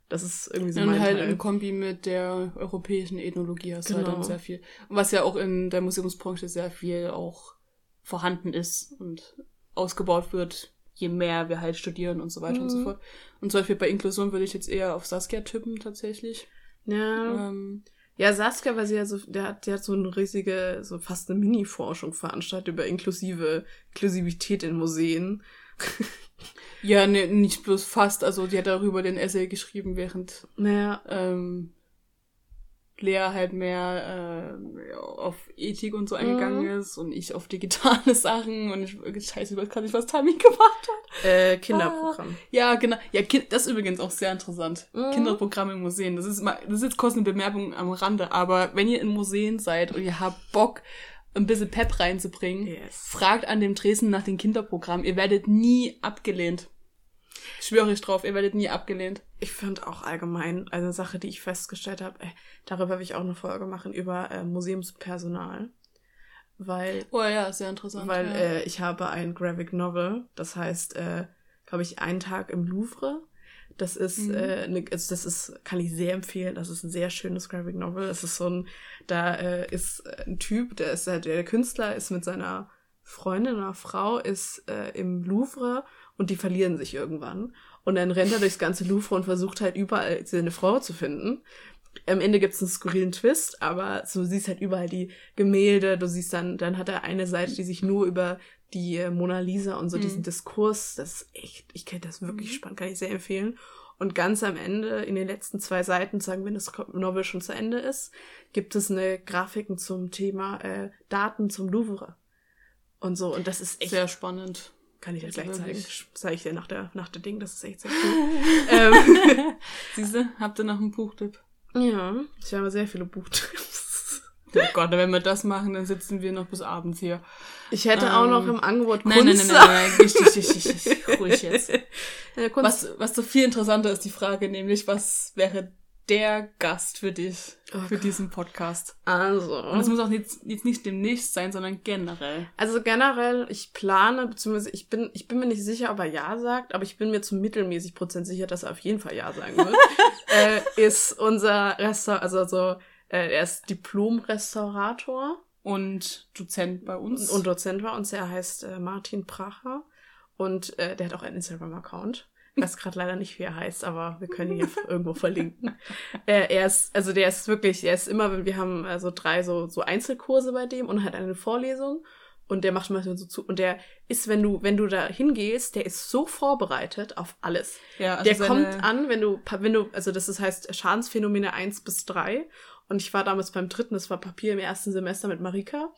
Das ist irgendwie so Und mein halt Teil. im Kombi mit der europäischen Ethnologie hast genau. du halt dann genau. sehr viel. Was ja auch in der Museumsbranche sehr viel auch vorhanden ist und ausgebaut wird, je mehr wir halt studieren und so weiter mhm. und so mhm. fort. Und zum Beispiel bei Inklusion würde ich jetzt eher auf Saskia tippen, tatsächlich. Ja. Ähm, ja, Saskia, weil sie ja so, der hat, der hat so eine riesige, so fast eine Mini-Forschung veranstaltet über inklusive, Inklusivität in Museen. Ja, ne, nicht bloß fast. Also die hat darüber den Essay geschrieben, während naja. ähm, Lea halt mehr äh, auf Ethik und so eingegangen mhm. ist und ich auf digitale Sachen und ich scheiße, ich weiß gar nicht, was Tami gemacht hat. Äh, Kinderprogramm. Ah, ja, genau. Ja, kind, das ist übrigens auch sehr interessant. Mhm. Kinderprogramm in Museen. Das ist mal, das ist jetzt kurz eine Bemerkung am Rande, aber wenn ihr in Museen seid und ihr habt Bock ein bisschen Pep reinzubringen, yes. fragt an dem Dresden nach dem Kinderprogramm. Ihr werdet nie abgelehnt. Schwöre ich drauf, ihr werdet nie abgelehnt. Ich finde auch allgemein eine Sache, die ich festgestellt habe, äh, darüber will ich auch eine Folge machen, über äh, Museumspersonal. Weil. Oh ja, sehr interessant. Weil ja. äh, ich habe ein Graphic Novel, das heißt, äh, glaube ich, einen Tag im Louvre. Das ist, mhm. äh, ne, also das ist, kann ich sehr empfehlen. Das ist ein sehr schönes Graphic Novel. Das ist so ein, da äh, ist ein Typ, der ist halt, der Künstler ist mit seiner Freundin oder Frau ist äh, im Louvre und die verlieren sich irgendwann. Und dann rennt er durchs ganze Louvre und versucht halt überall seine Frau zu finden. Am Ende gibt's einen skurrilen Twist, aber du siehst halt überall die Gemälde, du siehst dann, dann hat er eine Seite, die sich nur über die äh, Mona Lisa und so mhm. diesen Diskurs, das ist echt, ich kenne das wirklich mhm. spannend, kann ich sehr empfehlen. Und ganz am Ende, in den letzten zwei Seiten, sagen wenn das Novel schon zu Ende ist, gibt es eine Grafiken zum Thema äh, Daten zum Louvre. Und so, und das ist echt. Sehr spannend. Kann ich dir gleich zeigen. Zeige ich dir nach der, nach der Ding, das ist echt sehr cool. ähm, Siehste, habt ihr noch einen Buchtipp? Ja, ich habe sehr viele Buchtipps. Oh Gott, wenn wir das machen, dann sitzen wir noch bis abends hier. Ich hätte ähm, auch noch im Angebot Kunst. Nein, nein, nein, nein, nein, nein. Ich, ich, ich, ich, ruhig jetzt. was, was so viel interessanter ist die Frage, nämlich, was wäre der Gast für dich, oh für Gott. diesen Podcast? Also. Und es muss auch jetzt, jetzt nicht demnächst sein, sondern generell. Also generell, ich plane, beziehungsweise ich bin, ich bin mir nicht sicher, ob er Ja sagt, aber ich bin mir zu mittelmäßig Prozent sicher, dass er auf jeden Fall Ja sagen wird, äh, ist unser Restaurant, also so, äh, er ist Diplom-Restaurator. Und Dozent bei uns. Und Dozent bei uns. Er heißt äh, Martin Pracher. Und äh, der hat auch einen Instagram-Account. Ich weiß gerade leider nicht, wie er heißt, aber wir können ihn ja irgendwo verlinken. Äh, er ist, also der ist wirklich, er ist immer, wir haben also drei so, so Einzelkurse bei dem und hat eine Vorlesung. Und der macht manchmal so zu. Und der ist, wenn du, wenn du da hingehst, der ist so vorbereitet auf alles. Ja, also der kommt an, wenn du, wenn du, also das ist, heißt Schadensphänomene eins bis drei und ich war damals beim dritten, das war Papier im ersten Semester mit Marika.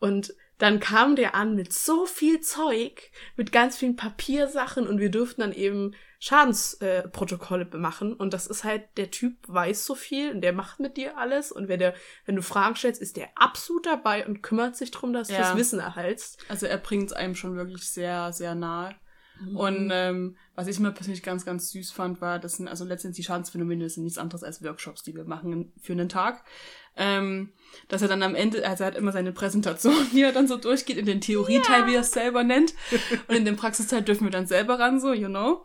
Und dann kam der an mit so viel Zeug, mit ganz vielen Papiersachen und wir durften dann eben Schadensprotokolle äh, machen. Und das ist halt, der Typ weiß so viel und der macht mit dir alles. Und wenn der, wenn du Fragen stellst, ist der absolut dabei und kümmert sich darum, dass ja. du das Wissen erhaltst. Also er bringt es einem schon wirklich sehr, sehr nahe. Mhm. Und ähm, was ich mir persönlich ganz, ganz süß fand, war, das sind also letztendlich die Schadensphänomene sind nichts anderes als Workshops, die wir machen für einen Tag. Ähm, dass er dann am Ende, also er hat immer seine Präsentation, die er dann so durchgeht, in den Theorieteil, ja. wie er es selber nennt. Und in den Praxisteil dürfen wir dann selber ran, so, you know.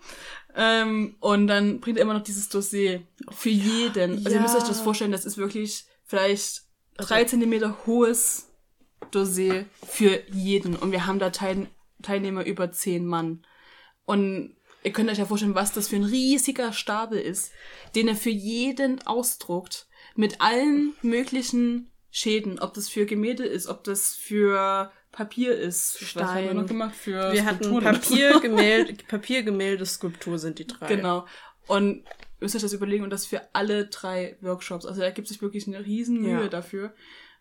Ähm, und dann bringt er immer noch dieses Dossier für jeden. Also ja. ihr müsst euch das vorstellen, das ist wirklich vielleicht drei Zentimeter hohes Dossier für jeden. Und wir haben da Teil Teilnehmer über zehn Mann. Und ihr könnt euch ja vorstellen, was das für ein riesiger Stapel ist, den er für jeden ausdruckt. Mit allen möglichen Schäden. Ob das für Gemälde ist, ob das für Papier ist. Stein. Was haben wir noch gemacht? Für wir hatten Papier, Gemälde, Papier, Gemälde, Skulptur sind die drei. Genau. Und müsst euch das überlegen und das für alle drei Workshops. Also er gibt sich wirklich eine riesen Mühe ja. dafür.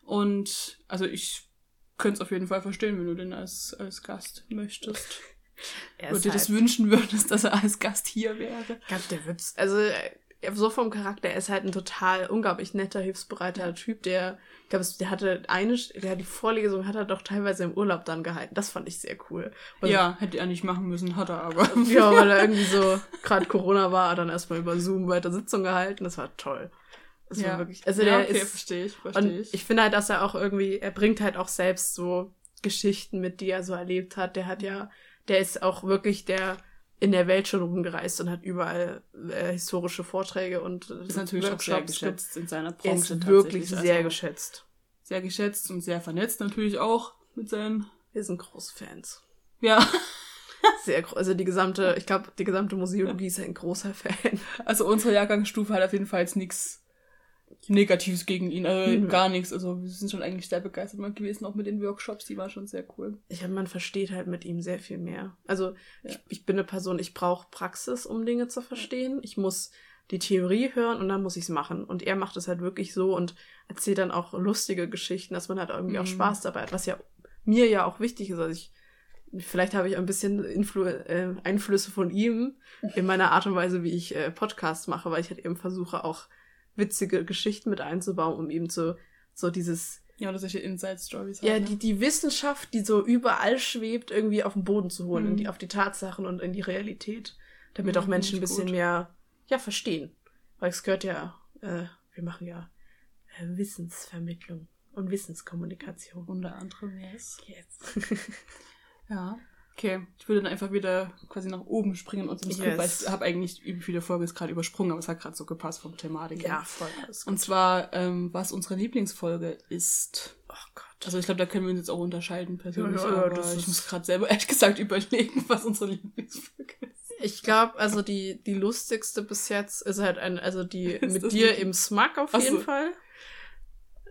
Und also ich könnte es auf jeden Fall verstehen, wenn du den als, als Gast möchtest. Oder dir halt das wünschen würdest, dass er als Gast hier wäre. Gott, der Witz. Also, äh, so vom Charakter, er ist halt ein total unglaublich netter, hilfsbereiter Typ, der, ich glaube, der hatte eine, der die Vorlesung hat er doch teilweise im Urlaub dann gehalten. Das fand ich sehr cool. Und ja, hätte er nicht machen müssen, hat er aber. Ja, weil er irgendwie so, gerade Corona war, dann erstmal über Zoom weiter Sitzung gehalten. Das war toll. Das ja. war wirklich, also ja, der okay, ist, verstehe ich, verstehe ich. Ich finde halt, dass er auch irgendwie, er bringt halt auch selbst so Geschichten mit, die er so erlebt hat. Der hat ja der ist auch wirklich der in der Welt schon rumgereist und hat überall äh, historische Vorträge und ist natürlich Workshops auch sehr geschätzt in seiner Branche. Ist wirklich sehr also geschätzt. Sehr geschätzt und sehr vernetzt natürlich auch mit seinen. Wir sind große Fans. Ja. Sehr groß. Also die gesamte, ich glaube, die gesamte Museologie ist ein großer Fan. Also unsere Jahrgangsstufe hat auf jeden Fall nichts Negatives gegen ihn, äh, mhm. gar nichts. Also wir sind schon eigentlich sehr begeistert mal gewesen, auch mit den Workshops, die waren schon sehr cool. Ich meine, man versteht halt mit ihm sehr viel mehr. Also ja. ich, ich bin eine Person, ich brauche Praxis, um Dinge zu verstehen. Ich muss die Theorie hören und dann muss ich es machen. Und er macht es halt wirklich so und erzählt dann auch lustige Geschichten, dass man halt irgendwie mhm. auch Spaß dabei hat, was ja mir ja auch wichtig ist. Also ich, vielleicht habe ich ein bisschen Influ äh, Einflüsse von ihm in meiner Art und Weise, wie ich äh, Podcasts mache, weil ich halt eben versuche auch witzige Geschichten mit einzubauen, um eben so, so dieses Ja, oder solche Inside-Stories. Ja, halt, die, die Wissenschaft, die so überall schwebt, irgendwie auf den Boden zu holen, mhm. die, auf die Tatsachen und in die Realität. Damit mhm, auch Menschen ein bisschen gut. mehr, ja, verstehen. Weil es gehört ja, äh, wir machen ja äh, Wissensvermittlung und Wissenskommunikation. Unter anderem, yes. Yes. ja. Okay, ich würde dann einfach wieder quasi nach oben springen und zum Skript, yes. weil ich habe eigentlich übel viele Folgen jetzt gerade übersprungen, aber es hat gerade so gepasst vom Thematik. Ja, voll. Und zwar, ähm, was unsere Lieblingsfolge ist. Oh Gott. Also ich glaube, da können wir uns jetzt auch unterscheiden persönlich. Ja, ja, aber ich muss gerade selber ehrlich gesagt überlegen, was unsere Lieblingsfolge ist. Ich glaube, also die, die lustigste bis jetzt ist halt ein, also die ist mit dir im Smug auf jeden so. Fall.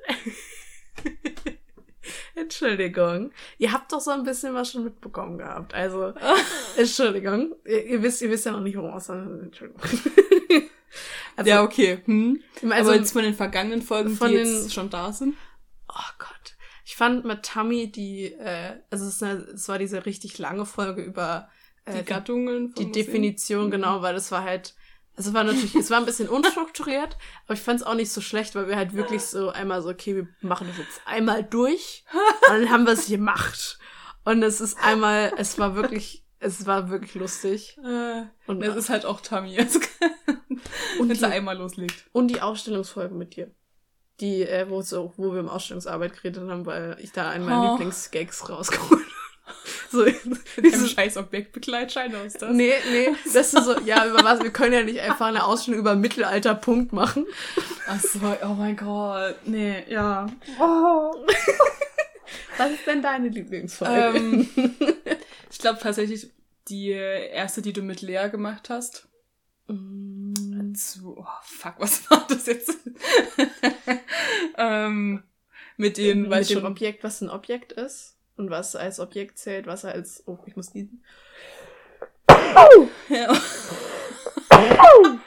Entschuldigung. Ihr habt doch so ein bisschen was schon mitbekommen gehabt. Also, Entschuldigung. Ihr, ihr, wisst, ihr wisst ja noch nicht, worum es Entschuldigung. also, ja, okay. Hm. Also, Aber jetzt von den vergangenen Folgen, von die jetzt den, schon da sind. Oh Gott. Ich fand mit Tammy die, äh, also es, eine, es war diese richtig lange Folge über äh, die Gattungen. Die, die Definition, mhm. genau, weil es war halt es war natürlich, es war ein bisschen unstrukturiert, aber ich fand es auch nicht so schlecht, weil wir halt wirklich so einmal so, okay, wir machen das jetzt einmal durch und dann haben wir es gemacht. Und es ist einmal, es war wirklich, es war wirklich lustig. Äh, und es ist halt auch Tammy, und wenn einmal loslegt. Und die Ausstellungsfolge mit dir. Die, äh, wo, so, wo wir im Ausstellungsarbeit geredet haben, weil ich da einen meiner oh. Lieblingsgags rausgeholt so, diesem scheiß Objektbegleitschein aus das. Nee, nee, das ist so, ja, über was, wir können ja nicht einfach eine Ausstellung über Mittelalterpunkt machen. Ach so, oh mein Gott, nee, ja. Oh. Was ist denn deine Lieblingsfolge? Ähm, ich glaube tatsächlich die erste, die du mit Lea gemacht hast. Mm. Zu, oh, fuck, was war das jetzt? ähm, mit den, mit dem Objekt, was ein Objekt ist und was als Objekt zählt, was als. Oh, ich muss niesen. Ja.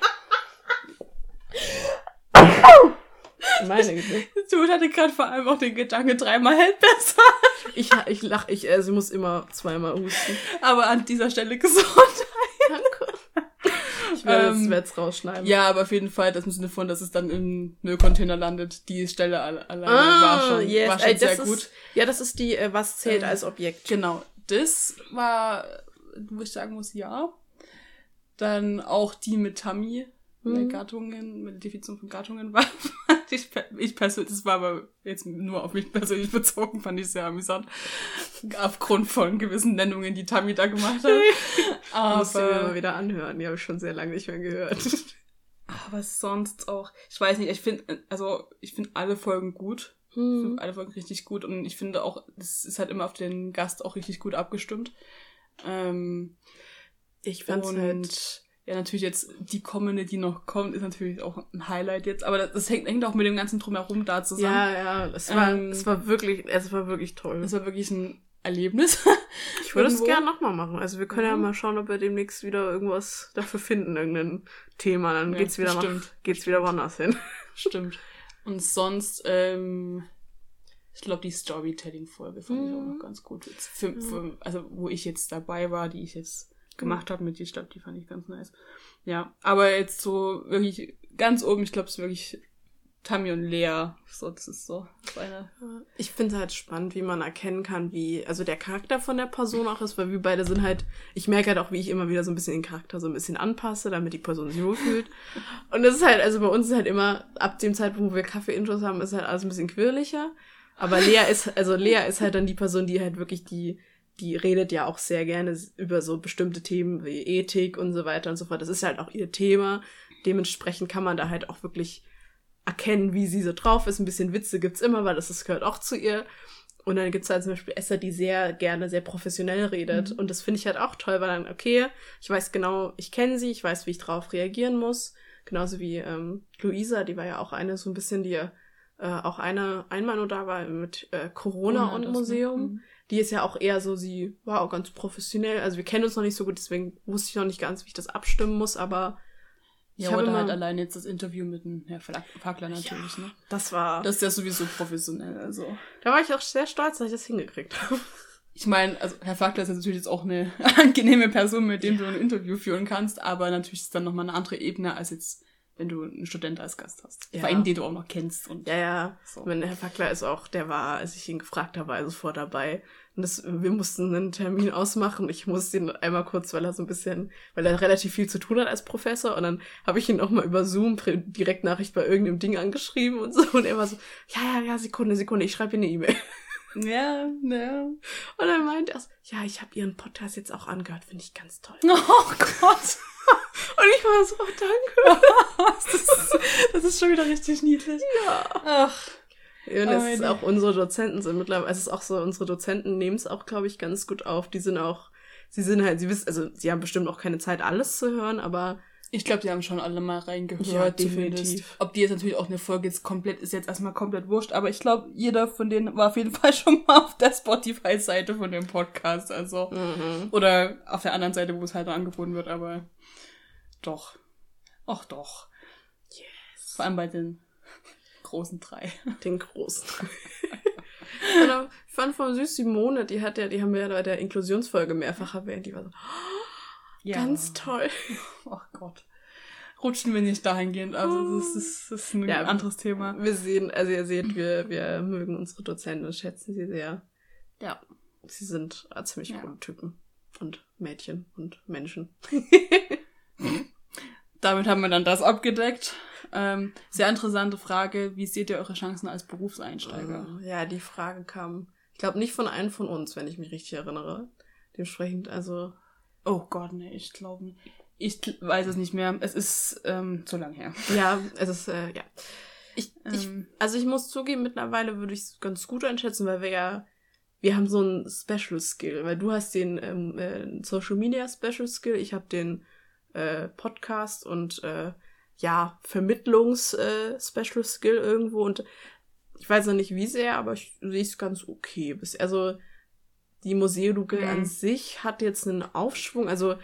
Meine Güte. Du hatte gerade vor allem auch den Gedanke, dreimal hält besser. Ich, ich lach, ich, äh, sie muss immer zweimal husten. Aber an dieser Stelle Gesundheit. Ich werde ähm, es rausschneiden. Ja, aber auf jeden Fall, das im Sinne von, dass es dann im Müllcontainer landet. Die Stelle alleine ah, war schon, yes. war schon Ey, sehr ist, gut. Ja, das ist die, äh, was zählt ähm, als Objekt. Genau. Das war, wo ich sagen muss, ja. Dann auch die mit Tammy mhm. Gattungen, mit der Definition von Gattungen war, ich, ich persönlich, das war aber jetzt nur auf mich persönlich bezogen, fand ich sehr amüsant. Aufgrund von gewissen Nennungen, die Tammy da gemacht hat. aber, Musst du mir mal wieder anhören, die habe ich schon sehr lange nicht mehr gehört. Aber sonst auch, ich weiß nicht, ich finde, also ich finde alle Folgen gut. Ich finde hm. alle Folgen richtig gut und ich finde auch, es ist halt immer auf den Gast auch richtig gut abgestimmt. Ähm, ich fand halt ja, natürlich jetzt die kommende, die noch kommt, ist natürlich auch ein Highlight jetzt. Aber das, das hängt, hängt auch mit dem ganzen Drumherum da zusammen. Ja, ja, es war, ähm, es war wirklich, es war wirklich toll. Es war wirklich ein Erlebnis. ich würde es gerne nochmal machen. Also wir können mhm. ja mal schauen, ob wir demnächst wieder irgendwas dafür finden, irgendein Thema. Dann ja, geht's wieder stimmt. nach, geht's wieder woanders hin. Stimmt. Und sonst, ähm, ich glaube, die Storytelling-Folge fand mhm. ich auch noch mhm. ganz gut. Für, für, also, wo ich jetzt dabei war, die ich jetzt gemacht habe mit die Stadt, die fand ich ganz nice. Ja, aber jetzt so wirklich ganz oben, ich glaube, es ist wirklich Tammy und Lea. So, das ist so das eine. Ich finde es halt spannend, wie man erkennen kann, wie, also der Charakter von der Person auch ist, weil wir beide sind halt, ich merke halt auch, wie ich immer wieder so ein bisschen den Charakter so ein bisschen anpasse, damit die Person sich wohlfühlt. Und das ist halt, also bei uns ist halt immer, ab dem Zeitpunkt, wo wir Kaffee-Intros haben, ist halt alles ein bisschen quirliger. Aber Lea ist, also Lea ist halt dann die Person, die halt wirklich die, die redet ja auch sehr gerne über so bestimmte Themen wie Ethik und so weiter und so fort. Das ist halt auch ihr Thema. Dementsprechend kann man da halt auch wirklich erkennen, wie sie so drauf ist. Ein bisschen Witze gibt's immer, weil das, das gehört auch zu ihr. Und dann gibt's halt zum Beispiel Esther, die sehr gerne, sehr professionell redet. Mhm. Und das finde ich halt auch toll, weil dann, okay, ich weiß genau, ich kenne sie, ich weiß, wie ich drauf reagieren muss. Genauso wie ähm, Luisa, die war ja auch eine so ein bisschen, die äh, auch eine einmal nur da war mit äh, Corona oh, und Museum. Mhm die ist ja auch eher so, sie war auch ganz professionell. Also wir kennen uns noch nicht so gut, deswegen wusste ich noch nicht ganz, wie ich das abstimmen muss, aber ich ja, oder halt allein jetzt das Interview mit dem Herr Fackler natürlich, ja, ne? Das war. Das ist ja sowieso professionell, also. Da war ich auch sehr stolz, dass ich das hingekriegt habe. Ich meine, also Herr Fackler ist natürlich jetzt auch eine angenehme Person, mit dem ja. du ein Interview führen kannst, aber natürlich ist es dann nochmal eine andere Ebene als jetzt wenn du einen Student als Gast hast. Ja. Vor allem, den du auch noch kennst. Und ja, ja. So. Mein Herr Fackler ist auch, der war, als ich ihn gefragt habe, er sofort dabei. Und das, wir mussten einen Termin ausmachen. Ich musste ihn einmal kurz, weil er so ein bisschen, weil er relativ viel zu tun hat als Professor. Und dann habe ich ihn auch mal über Zoom direkt Nachricht bei irgendeinem Ding angeschrieben und so. Und er war so, ja, ja, ja, Sekunde, Sekunde, ich schreibe ihm eine E-Mail. Ja, ja. Und dann meint er so, ja, ich habe ihren Podcast jetzt auch angehört, finde ich ganz toll. Oh Gott. Und ich war so, oh, danke. das, ist, das ist schon wieder richtig niedlich. Ja. Ach. Ja, und es ist auch unsere Dozenten sind mittlerweile, es ist auch so, unsere Dozenten nehmen es auch, glaube ich, ganz gut auf. Die sind auch, sie sind halt, sie wissen, also sie haben bestimmt auch keine Zeit, alles zu hören, aber ich glaube, die haben schon alle mal reingehört. Ja, definitiv. Ob die jetzt natürlich auch eine Folge jetzt komplett ist, jetzt erstmal komplett wurscht, aber ich glaube, jeder von denen war auf jeden Fall schon mal auf der Spotify-Seite von dem Podcast, also. Mhm. Oder auf der anderen Seite, wo es halt angeboten wird, aber doch. Ach doch. Yes. Vor allem bei den großen drei. Den großen. genau. Ich fand von Süß Simone, die hat ja, die haben wir ja bei der Inklusionsfolge mehrfach erwähnt, die war so, ja. Ganz toll. Ach oh Gott. Rutschen wir nicht dahingehend. Also das ist, das ist ein ja, anderes Thema. Wir sehen, also ihr seht, wir, wir mögen unsere Dozenten und schätzen sie sehr. Ja. Sie sind ziemlich ja. coole Typen. Und Mädchen und Menschen. Damit haben wir dann das abgedeckt. Ähm, sehr interessante Frage. Wie seht ihr eure Chancen als Berufseinsteiger? Oh, ja, die Frage kam, ich glaube, nicht von einem von uns, wenn ich mich richtig erinnere. Dementsprechend, also Oh Gott, nee, ich glaube nicht. Ich weiß es nicht mehr. Es ist ähm, zu lang her. Ja, es ist, äh, ja. Ich, ich, ähm. also ich muss zugeben, mittlerweile würde ich es ganz gut einschätzen, weil wir ja, wir haben so einen Special Skill, weil du hast den ähm, äh, Social Media Special Skill, ich habe den äh, Podcast und äh, ja, Vermittlungs äh, Skill irgendwo und ich weiß noch nicht wie sehr, aber ich sehe es ganz okay. Also die Museologie mhm. an sich hat jetzt einen Aufschwung. Also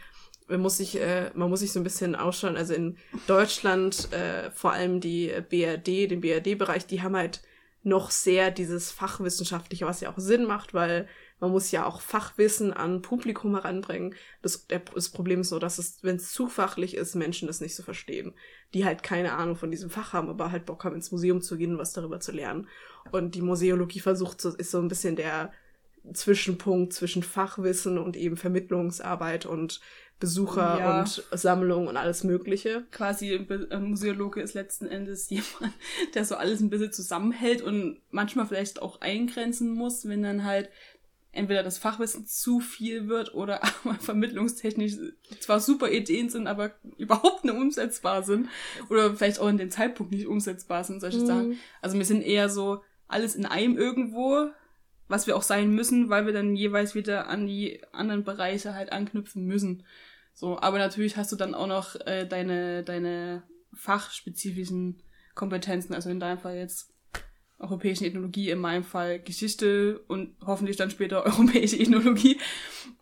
man muss sich, äh, man muss sich so ein bisschen ausschauen. Also in Deutschland, äh, vor allem die BRD, den BRD-Bereich, die haben halt noch sehr dieses Fachwissenschaftliche, was ja auch Sinn macht, weil man muss ja auch Fachwissen an Publikum heranbringen. Das, der, das Problem ist so, dass es, wenn es zu fachlich ist, Menschen das nicht so verstehen. Die halt keine Ahnung von diesem Fach haben, aber halt Bock haben, ins Museum zu gehen und was darüber zu lernen. Und die Museologie versucht so, ist so ein bisschen der Zwischenpunkt zwischen Fachwissen und eben Vermittlungsarbeit und Besucher ja. und Sammlung und alles Mögliche. Quasi ein Museologe ist letzten Endes jemand, der so alles ein bisschen zusammenhält und manchmal vielleicht auch eingrenzen muss, wenn dann halt entweder das Fachwissen zu viel wird oder aber vermittlungstechnisch zwar super Ideen sind, aber überhaupt nicht umsetzbar sind oder vielleicht auch in dem Zeitpunkt nicht umsetzbar sind, solche mhm. Sachen. Also wir sind eher so alles in einem irgendwo, was wir auch sein müssen, weil wir dann jeweils wieder an die anderen Bereiche halt anknüpfen müssen. So, aber natürlich hast du dann auch noch äh, deine, deine fachspezifischen Kompetenzen, also in deinem Fall jetzt europäische Ethnologie, in meinem Fall Geschichte und hoffentlich dann später europäische Ethnologie.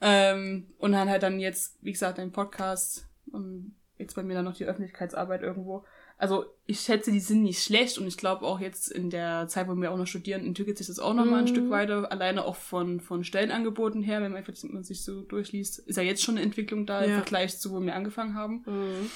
Ähm, und dann halt dann jetzt, wie gesagt, ein Podcast und jetzt bei mir dann noch die Öffentlichkeitsarbeit irgendwo also ich schätze, die sind nicht schlecht und ich glaube auch jetzt in der Zeit, wo wir auch noch studieren, entwickelt sich das auch noch mal ein Stück mhm. weiter, alleine auch von, von Stellenangeboten her, wenn man, man sich so durchliest, ist ja jetzt schon eine Entwicklung da ja. im Vergleich zu, wo wir angefangen haben. Mhm.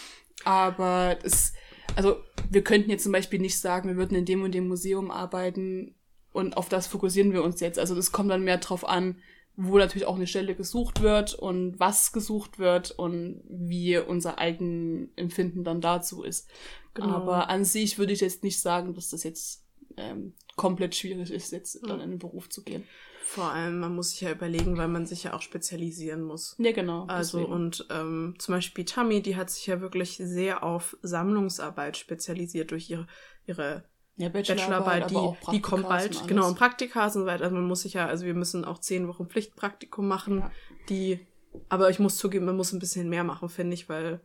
Aber es, also wir könnten jetzt zum Beispiel nicht sagen, wir würden in dem und dem Museum arbeiten und auf das fokussieren wir uns jetzt. Also das kommt dann mehr drauf an, wo natürlich auch eine Stelle gesucht wird und was gesucht wird und wie unser eigen Empfinden dann dazu ist. Genau. Aber an sich würde ich jetzt nicht sagen, dass das jetzt ähm, komplett schwierig ist, jetzt dann in den Beruf zu gehen. Vor allem, man muss sich ja überlegen, weil man sich ja auch spezialisieren muss. Ja, genau. Also deswegen. und ähm, zum Beispiel Tammy, die hat sich ja wirklich sehr auf Sammlungsarbeit spezialisiert durch ihre ihre ja, Bachelorarbeit, Bachelorarbeit die, die kommt bald, genau, und Praktika und so weiter. Also man muss sich ja, also wir müssen auch zehn Wochen Pflichtpraktikum machen, ja. die, aber ich muss zugeben, man muss ein bisschen mehr machen, finde ich, weil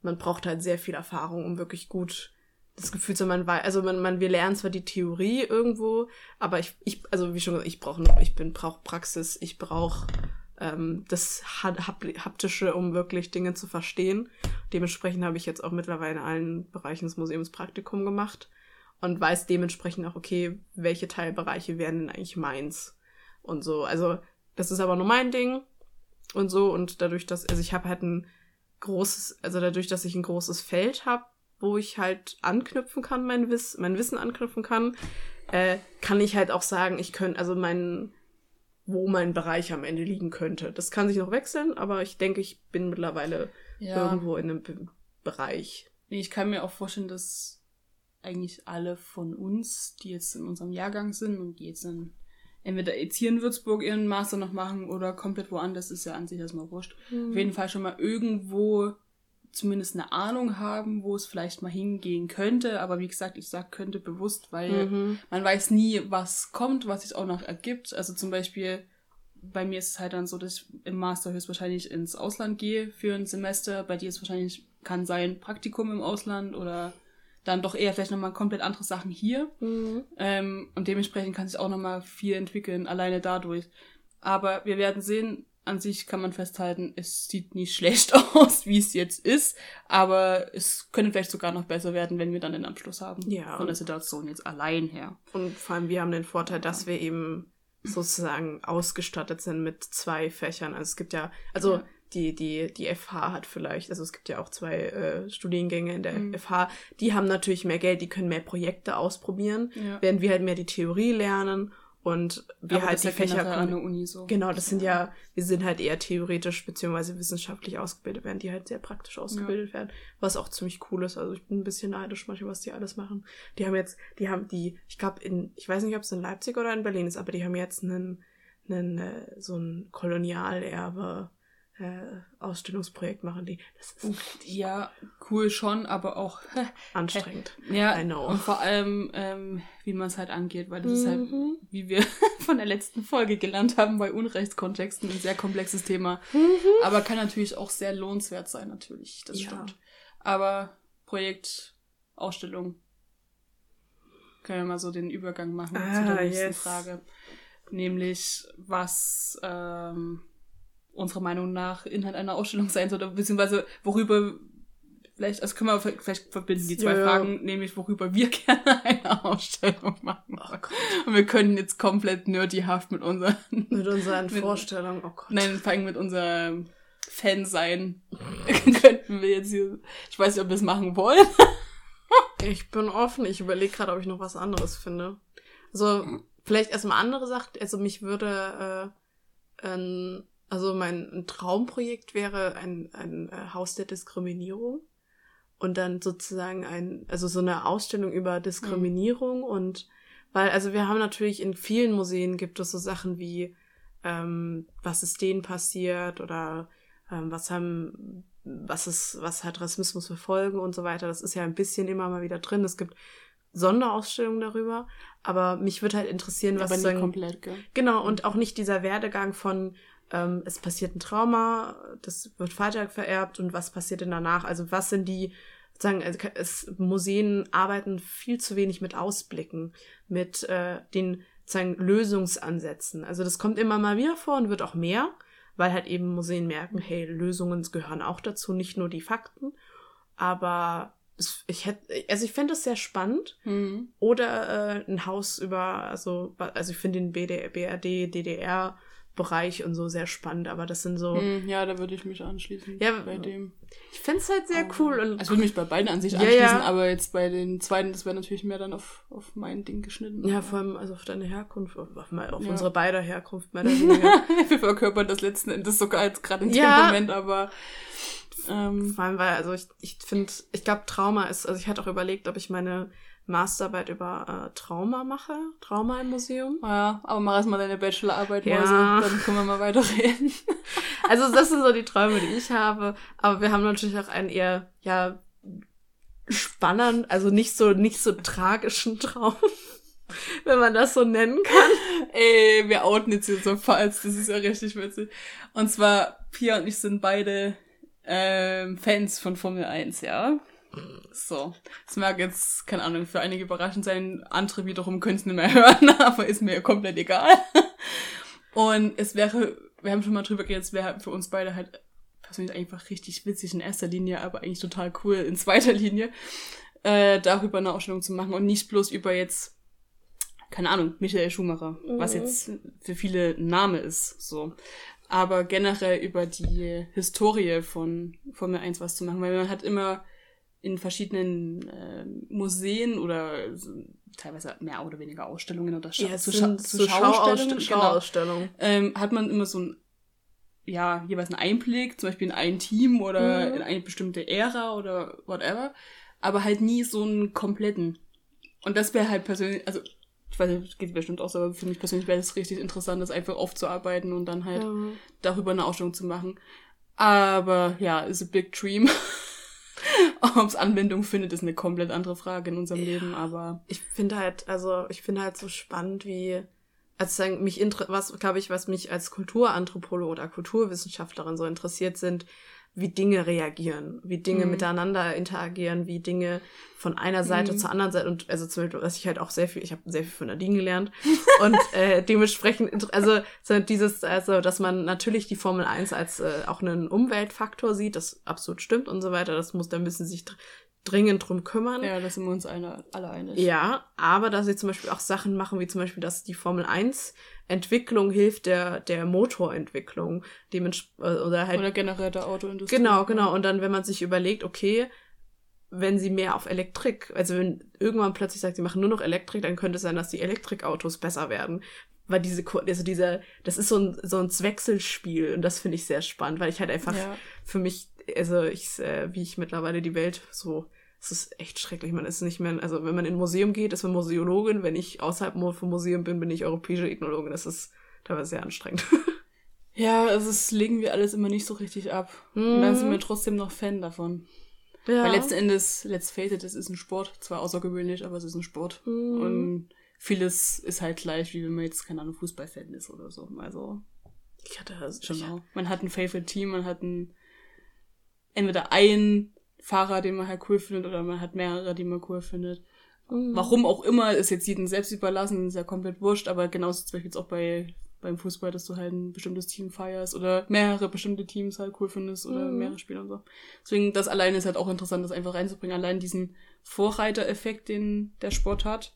man braucht halt sehr viel Erfahrung, um wirklich gut das Gefühl haben, man also man, man, wir lernen zwar die Theorie irgendwo, aber ich, ich, also wie schon gesagt, ich brauche ich bin, brauche Praxis, ich brauche ähm, das Haptische, um wirklich Dinge zu verstehen. Dementsprechend habe ich jetzt auch mittlerweile in allen Bereichen des Museums Praktikum gemacht und weiß dementsprechend auch, okay, welche Teilbereiche wären denn eigentlich meins und so. Also das ist aber nur mein Ding und so und dadurch, dass, also ich habe halt ein großes, also dadurch, dass ich ein großes Feld habe, wo ich halt anknüpfen kann, mein, Wiss mein Wissen anknüpfen kann, äh, kann ich halt auch sagen, ich könnte, also mein, wo mein Bereich am Ende liegen könnte. Das kann sich noch wechseln, aber ich denke, ich bin mittlerweile ja. irgendwo in einem Be Bereich. Ich kann mir auch vorstellen, dass eigentlich alle von uns, die jetzt in unserem Jahrgang sind und die jetzt dann entweder jetzt hier in Würzburg ihren Master noch machen oder komplett woanders, ist ja an sich erstmal wurscht. Mhm. Auf jeden Fall schon mal irgendwo zumindest eine Ahnung haben, wo es vielleicht mal hingehen könnte. Aber wie gesagt, ich sage könnte bewusst, weil mhm. man weiß nie, was kommt, was sich auch noch ergibt. Also zum Beispiel, bei mir ist es halt dann so, dass ich im Master höchstwahrscheinlich ins Ausland gehe für ein Semester. Bei dir ist es wahrscheinlich, kann sein Praktikum im Ausland oder dann doch eher vielleicht nochmal komplett andere Sachen hier. Mhm. Ähm, und dementsprechend kann sich auch nochmal viel entwickeln, alleine dadurch. Aber wir werden sehen, an sich kann man festhalten, es sieht nicht schlecht aus, wie es jetzt ist, aber es könnte vielleicht sogar noch besser werden, wenn wir dann den Abschluss haben. Ja. Von der Situation jetzt allein her. Und vor allem, wir haben den Vorteil, dass wir eben sozusagen ausgestattet sind mit zwei Fächern. Also es gibt ja, also ja. die, die, die FH hat vielleicht, also es gibt ja auch zwei äh, Studiengänge in der mhm. FH, die haben natürlich mehr Geld, die können mehr Projekte ausprobieren, ja. während wir halt mehr die Theorie lernen und wir Aber halt die Fächer an der Uni so. Genau, das sind ja, wir sind halt eher theoretisch beziehungsweise wissenschaftlich ausgebildet, während die halt sehr praktisch ausgebildet ja. werden, was auch ziemlich cool ist. Also ich bin ein bisschen neidisch manchmal, was die alles machen. Die haben jetzt, die haben die, ich glaube in, ich weiß nicht, ob es in Leipzig oder in Berlin ist, aber die haben jetzt einen, einen äh, so ein Kolonialerbe äh, Ausstellungsprojekt machen die. Das ist Uff, ja cool schon, aber auch anstrengend. ja, I know. und vor allem ähm, wie man es halt angeht, weil das mhm. ist halt, mhm. wie wir von der letzten Folge gelernt haben, bei Unrechtskontexten ein sehr komplexes Thema. Mhm. Aber kann natürlich auch sehr lohnenswert sein, natürlich. Das ja. stimmt. Aber Projekt, Ausstellung. Können wir mal so den Übergang machen ah, zu der nächsten yes. Frage. Nämlich, was ähm, unserer Meinung nach Inhalt einer Ausstellung sein sollte, beziehungsweise worüber vielleicht, also können wir vielleicht verbinden die zwei ja, Fragen, nämlich worüber wir gerne eine Ausstellung machen. Oh Und wir können jetzt komplett nerdyhaft mit unseren mit unseren mit, Vorstellungen, oh Gott. Nein, vor allem mit unserem Fan sein. Könnten wir jetzt hier, ich weiß nicht, ob wir es machen wollen. ich bin offen, ich überlege gerade, ob ich noch was anderes finde. Also, vielleicht erstmal andere Sachen, also mich würde äh, ein also mein Traumprojekt wäre ein, ein äh, Haus der Diskriminierung und dann sozusagen ein, also so eine Ausstellung über Diskriminierung mhm. und weil, also wir haben natürlich in vielen Museen gibt es so Sachen wie, ähm, was ist denen passiert oder ähm, was haben, was ist, was hat Rassismus für Folgen und so weiter. Das ist ja ein bisschen immer mal wieder drin. Es gibt Sonderausstellungen darüber, aber mich würde halt interessieren, was aber nicht komplett, gell? Genau, und auch nicht dieser Werdegang von ähm, es passiert ein Trauma, das wird weiter vererbt und was passiert denn danach? Also was sind die, sagen, es, Museen arbeiten viel zu wenig mit Ausblicken, mit äh, den sagen, Lösungsansätzen. Also das kommt immer mal wieder vor und wird auch mehr, weil halt eben Museen merken, hey, Lösungen gehören auch dazu, nicht nur die Fakten. Aber ich hätte, also ich fände das sehr spannend. Mhm. Oder äh, ein Haus über, also, also ich finde den BD, BRD, DDR Bereich und so sehr spannend, aber das sind so. Mm, ja, da würde ich mich anschließen. Ja, bei dem. Ich finde es halt sehr aber, cool. Und also würde mich bei beiden an sich ja, anschließen, ja. aber jetzt bei den zweiten, das wäre natürlich mehr dann auf, auf mein Ding geschnitten. Ja, vor allem also auf deine Herkunft, auf, auf, auf ja. unsere beider Herkunft mehr Wir verkörpern das letzten Endes sogar jetzt gerade in dem Moment, aber. Ähm, vor allem, weil, also ich, ich finde, ich glaube, Trauma ist, also ich hatte auch überlegt, ob ich meine Masterarbeit über äh, Trauma mache, Trauma im Museum. Ja, aber mach erst mal deine Bachelorarbeit, ja. Mäuse, dann können wir mal weiterreden. also das sind so die Träume, die ich habe. Aber wir haben natürlich auch einen eher, ja, spannend, also nicht so, nicht so tragischen Traum. wenn man das so nennen kann. Ey, wir outen jetzt hier so falsch, das ist ja richtig witzig. Und zwar, Pia und ich sind beide ähm, Fans von Formel 1, ja. So. Das mag jetzt, keine Ahnung, für einige überraschend sein. Andere wiederum können es nicht mehr hören, aber ist mir komplett egal. Und es wäre, wir haben schon mal drüber geredet, es wäre für uns beide halt persönlich einfach richtig witzig in erster Linie, aber eigentlich total cool in zweiter Linie, äh, darüber eine Ausstellung zu machen und nicht bloß über jetzt, keine Ahnung, Michael Schumacher, mhm. was jetzt für viele ein Name ist, so. Aber generell über die Historie von Formel 1 was zu machen, weil man hat immer in verschiedenen äh, Museen oder teilweise mehr oder weniger Ausstellungen oder Scha ja, zu, Scha zu so Schauausstellungen, Schauausstellungen. Genau, ähm, hat man immer so ein ja, jeweils einen Einblick, zum Beispiel in ein Team oder mhm. in eine bestimmte Ära oder whatever, aber halt nie so einen kompletten. Und das wäre halt persönlich, also ich weiß nicht, geht bestimmt auch so, aber für mich persönlich wäre es richtig interessant, das einfach aufzuarbeiten und dann halt ja. darüber eine Ausstellung zu machen. Aber ja, ist a big dream. Ob es Anwendung findet, ist eine komplett andere Frage in unserem ja. Leben, aber. Ich finde halt, also ich finde halt so spannend, wie also sagen, mich was glaube ich, was mich als Kulturanthropologe oder Kulturwissenschaftlerin so interessiert, sind, wie Dinge reagieren, wie Dinge mhm. miteinander interagieren, wie Dinge von einer Seite mhm. zur anderen Seite und also zum Beispiel, was ich halt auch sehr viel, ich habe sehr viel von Nadine gelernt und äh, dementsprechend, also so dieses, also dass man natürlich die Formel 1 als äh, auch einen Umweltfaktor sieht, das absolut stimmt und so weiter, das muss, da müssen sich dringend drum kümmern. Ja, da sind wir uns alle, alle einig. Ja, aber dass sie zum Beispiel auch Sachen machen, wie zum Beispiel, dass die Formel 1 Entwicklung hilft der, der Motorentwicklung. Dements äh, oder halt. Oder generell der Autoindustrie. Genau, genau. Und dann, wenn man sich überlegt, okay, wenn sie mehr auf Elektrik, also wenn irgendwann plötzlich sagt, sie machen nur noch Elektrik, dann könnte es sein, dass die Elektrikautos besser werden. Weil diese, also dieser, das ist so ein, so ein Wechselspiel und das finde ich sehr spannend, weil ich halt einfach ja. für mich, also ich, äh, wie ich mittlerweile die Welt so es ist echt schrecklich. Man ist nicht mehr, also wenn man in ein Museum geht, ist man Museologin. Wenn ich außerhalb vom Museum bin, bin ich europäische Ethnologin. Das ist teilweise sehr anstrengend. Ja, also es legen wir alles immer nicht so richtig ab. Mhm. Und dann sind wir trotzdem noch Fan davon. Ja. Weil letzten Endes, let's face it, es ist ein Sport. Zwar außergewöhnlich, aber es ist ein Sport. Mhm. Und vieles ist halt gleich, wie wenn man jetzt, keine Ahnung, Fußballfan ist oder so. Also. Ich hatte das schon auch. Man hat ein Favorite Team, man hat ein, entweder ein Fahrer, den man halt cool findet, oder man hat mehrere, die man cool findet. Mhm. Warum auch immer, ist jetzt jedem selbst überlassen, ist ja komplett wurscht, aber genauso zum Beispiel jetzt auch bei beim Fußball, dass du halt ein bestimmtes Team feierst oder mehrere bestimmte Teams halt cool findest oder mhm. mehrere Spieler und so. Deswegen, das alleine ist halt auch interessant, das einfach reinzubringen. Allein diesen Vorreitereffekt, den der Sport hat,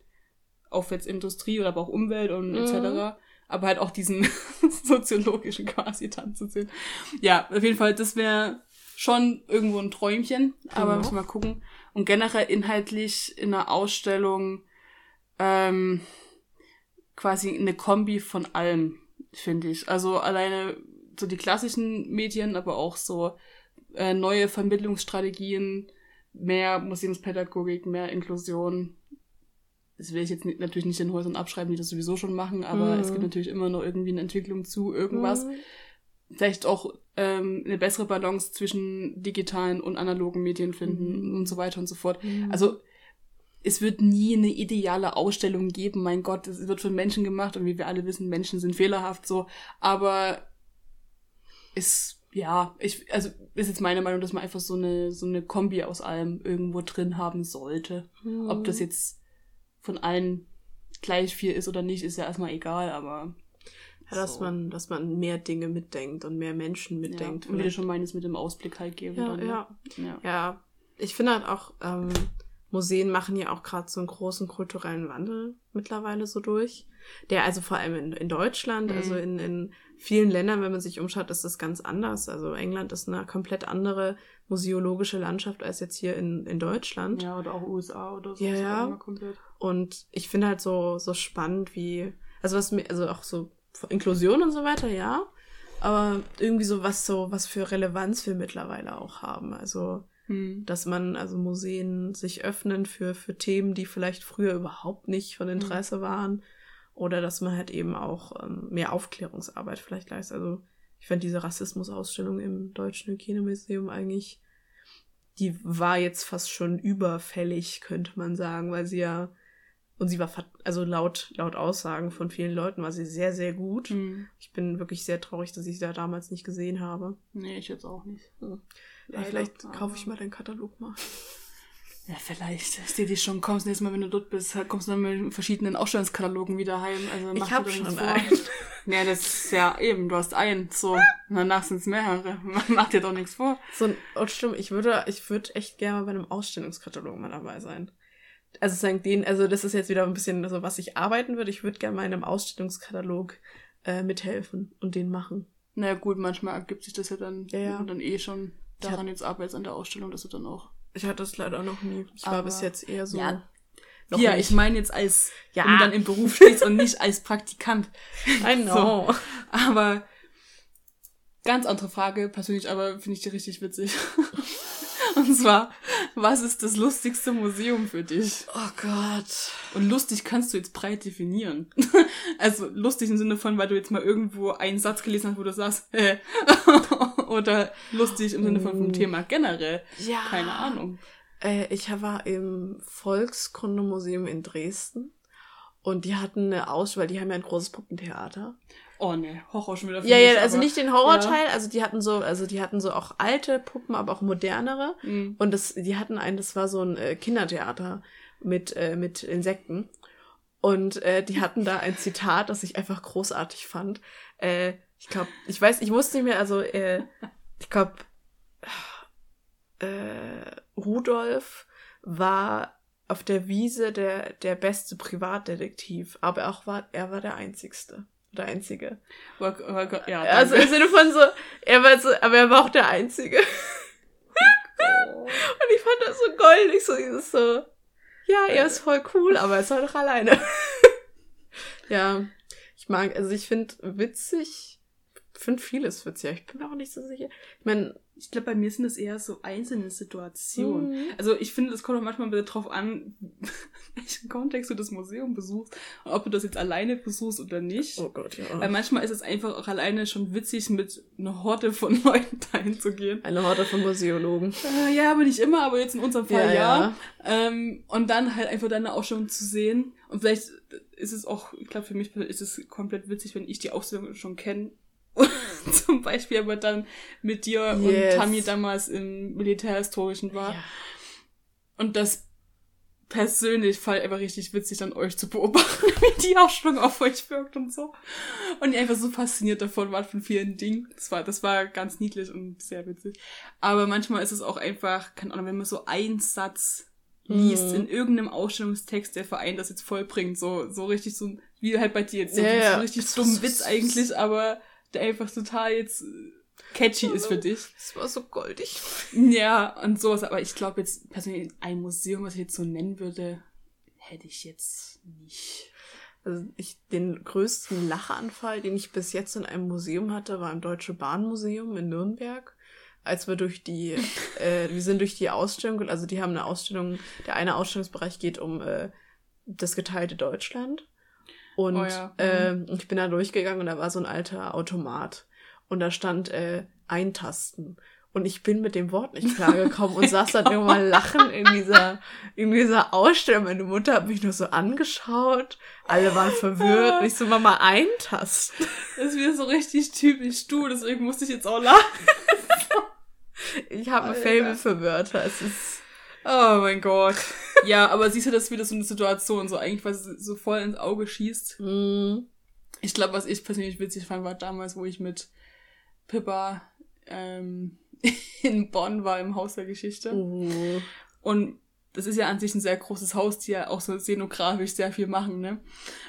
auf jetzt Industrie oder aber auch Umwelt und mhm. etc. Aber halt auch diesen soziologischen quasi Tanz zu sehen. Ja, auf jeden Fall, das wäre schon irgendwo ein Träumchen, aber müssen wir mal gucken. Und generell inhaltlich in einer Ausstellung ähm, quasi eine Kombi von allem, finde ich. Also alleine so die klassischen Medien, aber auch so äh, neue Vermittlungsstrategien, mehr Museumspädagogik, mehr Inklusion. Das will ich jetzt nicht, natürlich nicht in Häusern abschreiben, die das sowieso schon machen, aber mhm. es gibt natürlich immer noch irgendwie eine Entwicklung zu irgendwas. Mhm. Vielleicht auch ähm, eine bessere Balance zwischen digitalen und analogen Medien finden mhm. und so weiter und so fort. Mhm. Also es wird nie eine ideale Ausstellung geben. Mein Gott, es wird von Menschen gemacht und wie wir alle wissen, Menschen sind fehlerhaft so. Aber es, ja, ich, also ist jetzt meine Meinung, dass man einfach so eine so eine Kombi aus allem irgendwo drin haben sollte. Mhm. Ob das jetzt von allen gleich viel ist oder nicht, ist ja erstmal egal, aber ja, dass so. man, dass man mehr Dinge mitdenkt und mehr Menschen mitdenkt. Ja, und wie du schon meinst, mit dem Ausblick halt geben. Ja, dann, ja. ja. ja. Ich finde halt auch, ähm, Museen machen ja auch gerade so einen großen kulturellen Wandel mittlerweile so durch. Der also vor allem in, in Deutschland, mhm. also in, in vielen Ländern, wenn man sich umschaut, ist das ganz anders. Also England ist eine komplett andere museologische Landschaft als jetzt hier in, in Deutschland. Ja, oder auch USA oder so. Ja, ja. Und ich finde halt so, so spannend, wie, also was mir, also auch so Inklusion und so weiter, ja. Aber irgendwie so was so, was für Relevanz wir mittlerweile auch haben. Also, hm. dass man, also Museen sich öffnen für, für Themen, die vielleicht früher überhaupt nicht von Interesse hm. waren. Oder dass man halt eben auch ähm, mehr Aufklärungsarbeit vielleicht leistet. Also, ich fand diese Rassismusausstellung im Deutschen Hygienemuseum eigentlich, die war jetzt fast schon überfällig, könnte man sagen, weil sie ja und sie war, also laut, laut Aussagen von vielen Leuten war sie sehr, sehr gut. Mhm. Ich bin wirklich sehr traurig, dass ich sie da damals nicht gesehen habe. Nee, ich jetzt auch nicht. Ja, vielleicht kaufe ich mal den Katalog mal. Ja, vielleicht. Ich sehe dich schon. Kommst nächstes Mal, wenn du dort bist, kommst du dann mit verschiedenen Ausstellungskatalogen wieder heim. Also ich habe schon vor. einen. Ja, das ist ja eben, du hast einen. So, danach sind es mehrere. Man macht dir doch nichts vor. So, und oh, stimmt, ich würde, ich würde echt gerne mal bei einem Ausstellungskatalog mal dabei sein also sagen den, also das ist jetzt wieder ein bisschen so, was ich arbeiten würde. Ich würde gerne mal in einem Ausstellungskatalog äh, mithelfen und den machen. Naja gut, manchmal ergibt sich das ja dann, ja, ja. und dann eh schon daran jetzt arbeitest an der Ausstellung, dass du dann auch Ich hatte das leider noch nie. Ich war bis jetzt eher so. Ja, ja ich meine jetzt als, ja. wenn du dann im Beruf stehst und nicht als Praktikant. I know. So. Aber ganz andere Frage, persönlich, aber finde ich die richtig witzig. Und zwar, was ist das lustigste Museum für dich? Oh Gott. Und lustig kannst du jetzt breit definieren. Also lustig im Sinne von, weil du jetzt mal irgendwo einen Satz gelesen hast, wo du sagst, äh. Oder lustig im Sinne von vom mm. Thema generell. Ja. Keine Ahnung. Äh, ich war im Volkskundemuseum in Dresden. Und die hatten eine Ausstellung, weil die haben ja ein großes Puppentheater. Oh ne, Horror schon wieder. Ja, ja, also aber, nicht den Horrorteil, ja. also die hatten so, also die hatten so auch alte Puppen, aber auch modernere. Mhm. Und das, die hatten ein, das war so ein äh, Kindertheater mit äh, mit Insekten. Und äh, die hatten da ein Zitat, das ich einfach großartig fand. Äh, ich glaube, ich weiß, ich wusste nicht mehr, also äh, ich glaube, äh, Rudolf war auf der Wiese der der beste Privatdetektiv, aber auch war er war der einzigste der Einzige. War, war, ja, also im Sinne von so, er war so, aber er war auch der Einzige. Oh. Und ich fand das so goldig, so dieses so, ja, er ist voll cool, aber er ist halt doch alleine. ja, ich mag, also ich finde witzig, finde vieles witzig, ich bin mir auch nicht so sicher. Ich meine, ich glaube, bei mir sind es eher so einzelne Situationen. Mhm. Also ich finde, es kommt auch manchmal wieder drauf an, welchen Kontext du das Museum besuchst und ob du das jetzt alleine besuchst oder nicht. Oh Gott, ja. Weil manchmal ist es einfach auch alleine schon witzig, mit einer Horde von Leuten dahin zu gehen. Eine Horde von Museologen. Äh, ja, aber nicht immer, aber jetzt in unserem Fall ja. ja. Ähm, und dann halt einfach deine Ausstellung zu sehen. Und vielleicht ist es auch, ich glaube, für mich ist es komplett witzig, wenn ich die Ausstellung schon kenne zum Beispiel aber dann mit dir yes. und Tammy damals im Militärhistorischen war. Ja. Und das persönlich fand einfach richtig witzig, dann euch zu beobachten, wie die Ausstellung auf euch wirkt und so. Und ihr einfach so fasziniert davon wart von vielen Dingen. Das war, das war ganz niedlich und sehr witzig. Aber manchmal ist es auch einfach, keine Ahnung, wenn man so einen Satz liest mhm. in irgendeinem Ausstellungstext, der Verein das jetzt vollbringt, so, so richtig so, wie halt bei dir jetzt, so, ja, so richtig dummen Witz eigentlich, aber der einfach total jetzt äh, catchy ist für dich. Das war so goldig. Ja, und sowas. Aber ich glaube jetzt persönlich ein Museum, was ich jetzt so nennen würde, hätte ich jetzt nicht. Also ich, den größten Lachanfall, den ich bis jetzt in einem Museum hatte, war im Deutsche Bahnmuseum in Nürnberg. Als wir durch die, äh, wir sind durch die Ausstellung, also die haben eine Ausstellung, der eine Ausstellungsbereich geht um äh, das geteilte Deutschland. Und oh ja. mhm. äh, ich bin da durchgegangen und da war so ein alter Automat. Und da stand äh, Eintasten. Und ich bin mit dem Wort nicht klargekommen und saß dann irgendwann lachen in dieser, in dieser Ausstellung. Meine Mutter hat mich nur so angeschaut. Alle waren verwirrt. Und ich so, Mama, eintasten. Das ist wieder so richtig typisch du, deswegen musste ich jetzt auch lachen. ich habe ein Fable für Wörter. Es ist Oh mein Gott. Ja, aber siehst du, das ist wieder so eine Situation, so eigentlich, was so voll ins Auge schießt. Mm. Ich glaube, was ich persönlich witzig fand, war damals, wo ich mit Pippa ähm, in Bonn war im Haus der Geschichte. Uh. Und das ist ja an sich ein sehr großes Haus, die ja auch so szenografisch sehr viel machen, ne?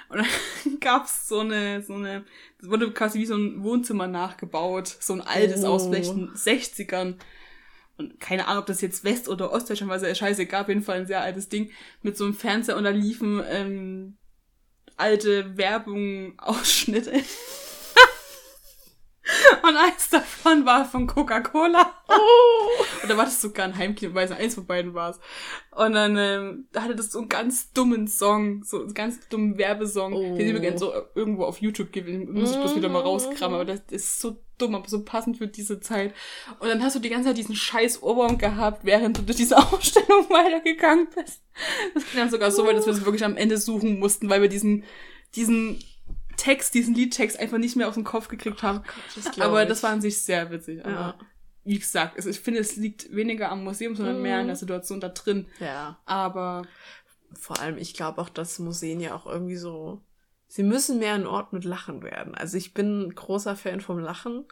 Und dann gab's so eine, so eine, das wurde quasi wie so ein Wohnzimmer nachgebaut, so ein altes oh. aus vielleicht 60ern und keine Ahnung, ob das jetzt West- oder Ostdeutschland war, sehr scheiße, gab jeden ein sehr altes Ding mit so einem Fernseher und da liefen ähm, alte Werbung, Ausschnitte. Und eins davon war von Coca-Cola. Oh. Oder war das sogar ein Heimkino? Weiß nicht, eins von beiden war es. Und dann ähm, da hatte das so einen ganz dummen Song, so einen ganz dummen Werbesong, oh. den ich übrigens so irgendwo auf YouTube geben. Muss ich bloß wieder mal rauskramen, aber das ist so dumm, aber so passend für diese Zeit. Und dann hast du die ganze Zeit diesen scheiß Ohrwurm gehabt, während du durch diese Ausstellung weitergegangen bist. Das ging dann sogar so weit, dass wir es wirklich am Ende suchen mussten, weil wir diesen, diesen Text, diesen Liedtext einfach nicht mehr auf den Kopf gekriegt haben. Oh Gott, das aber ich. das war an sich sehr witzig. Aber ja. wie gesagt, also ich finde, es liegt weniger am Museum, sondern mhm. mehr an der Situation da drin. Ja. Aber vor allem, ich glaube auch, dass Museen ja auch irgendwie so, sie müssen mehr ein Ort mit Lachen werden. Also ich bin ein großer Fan vom Lachen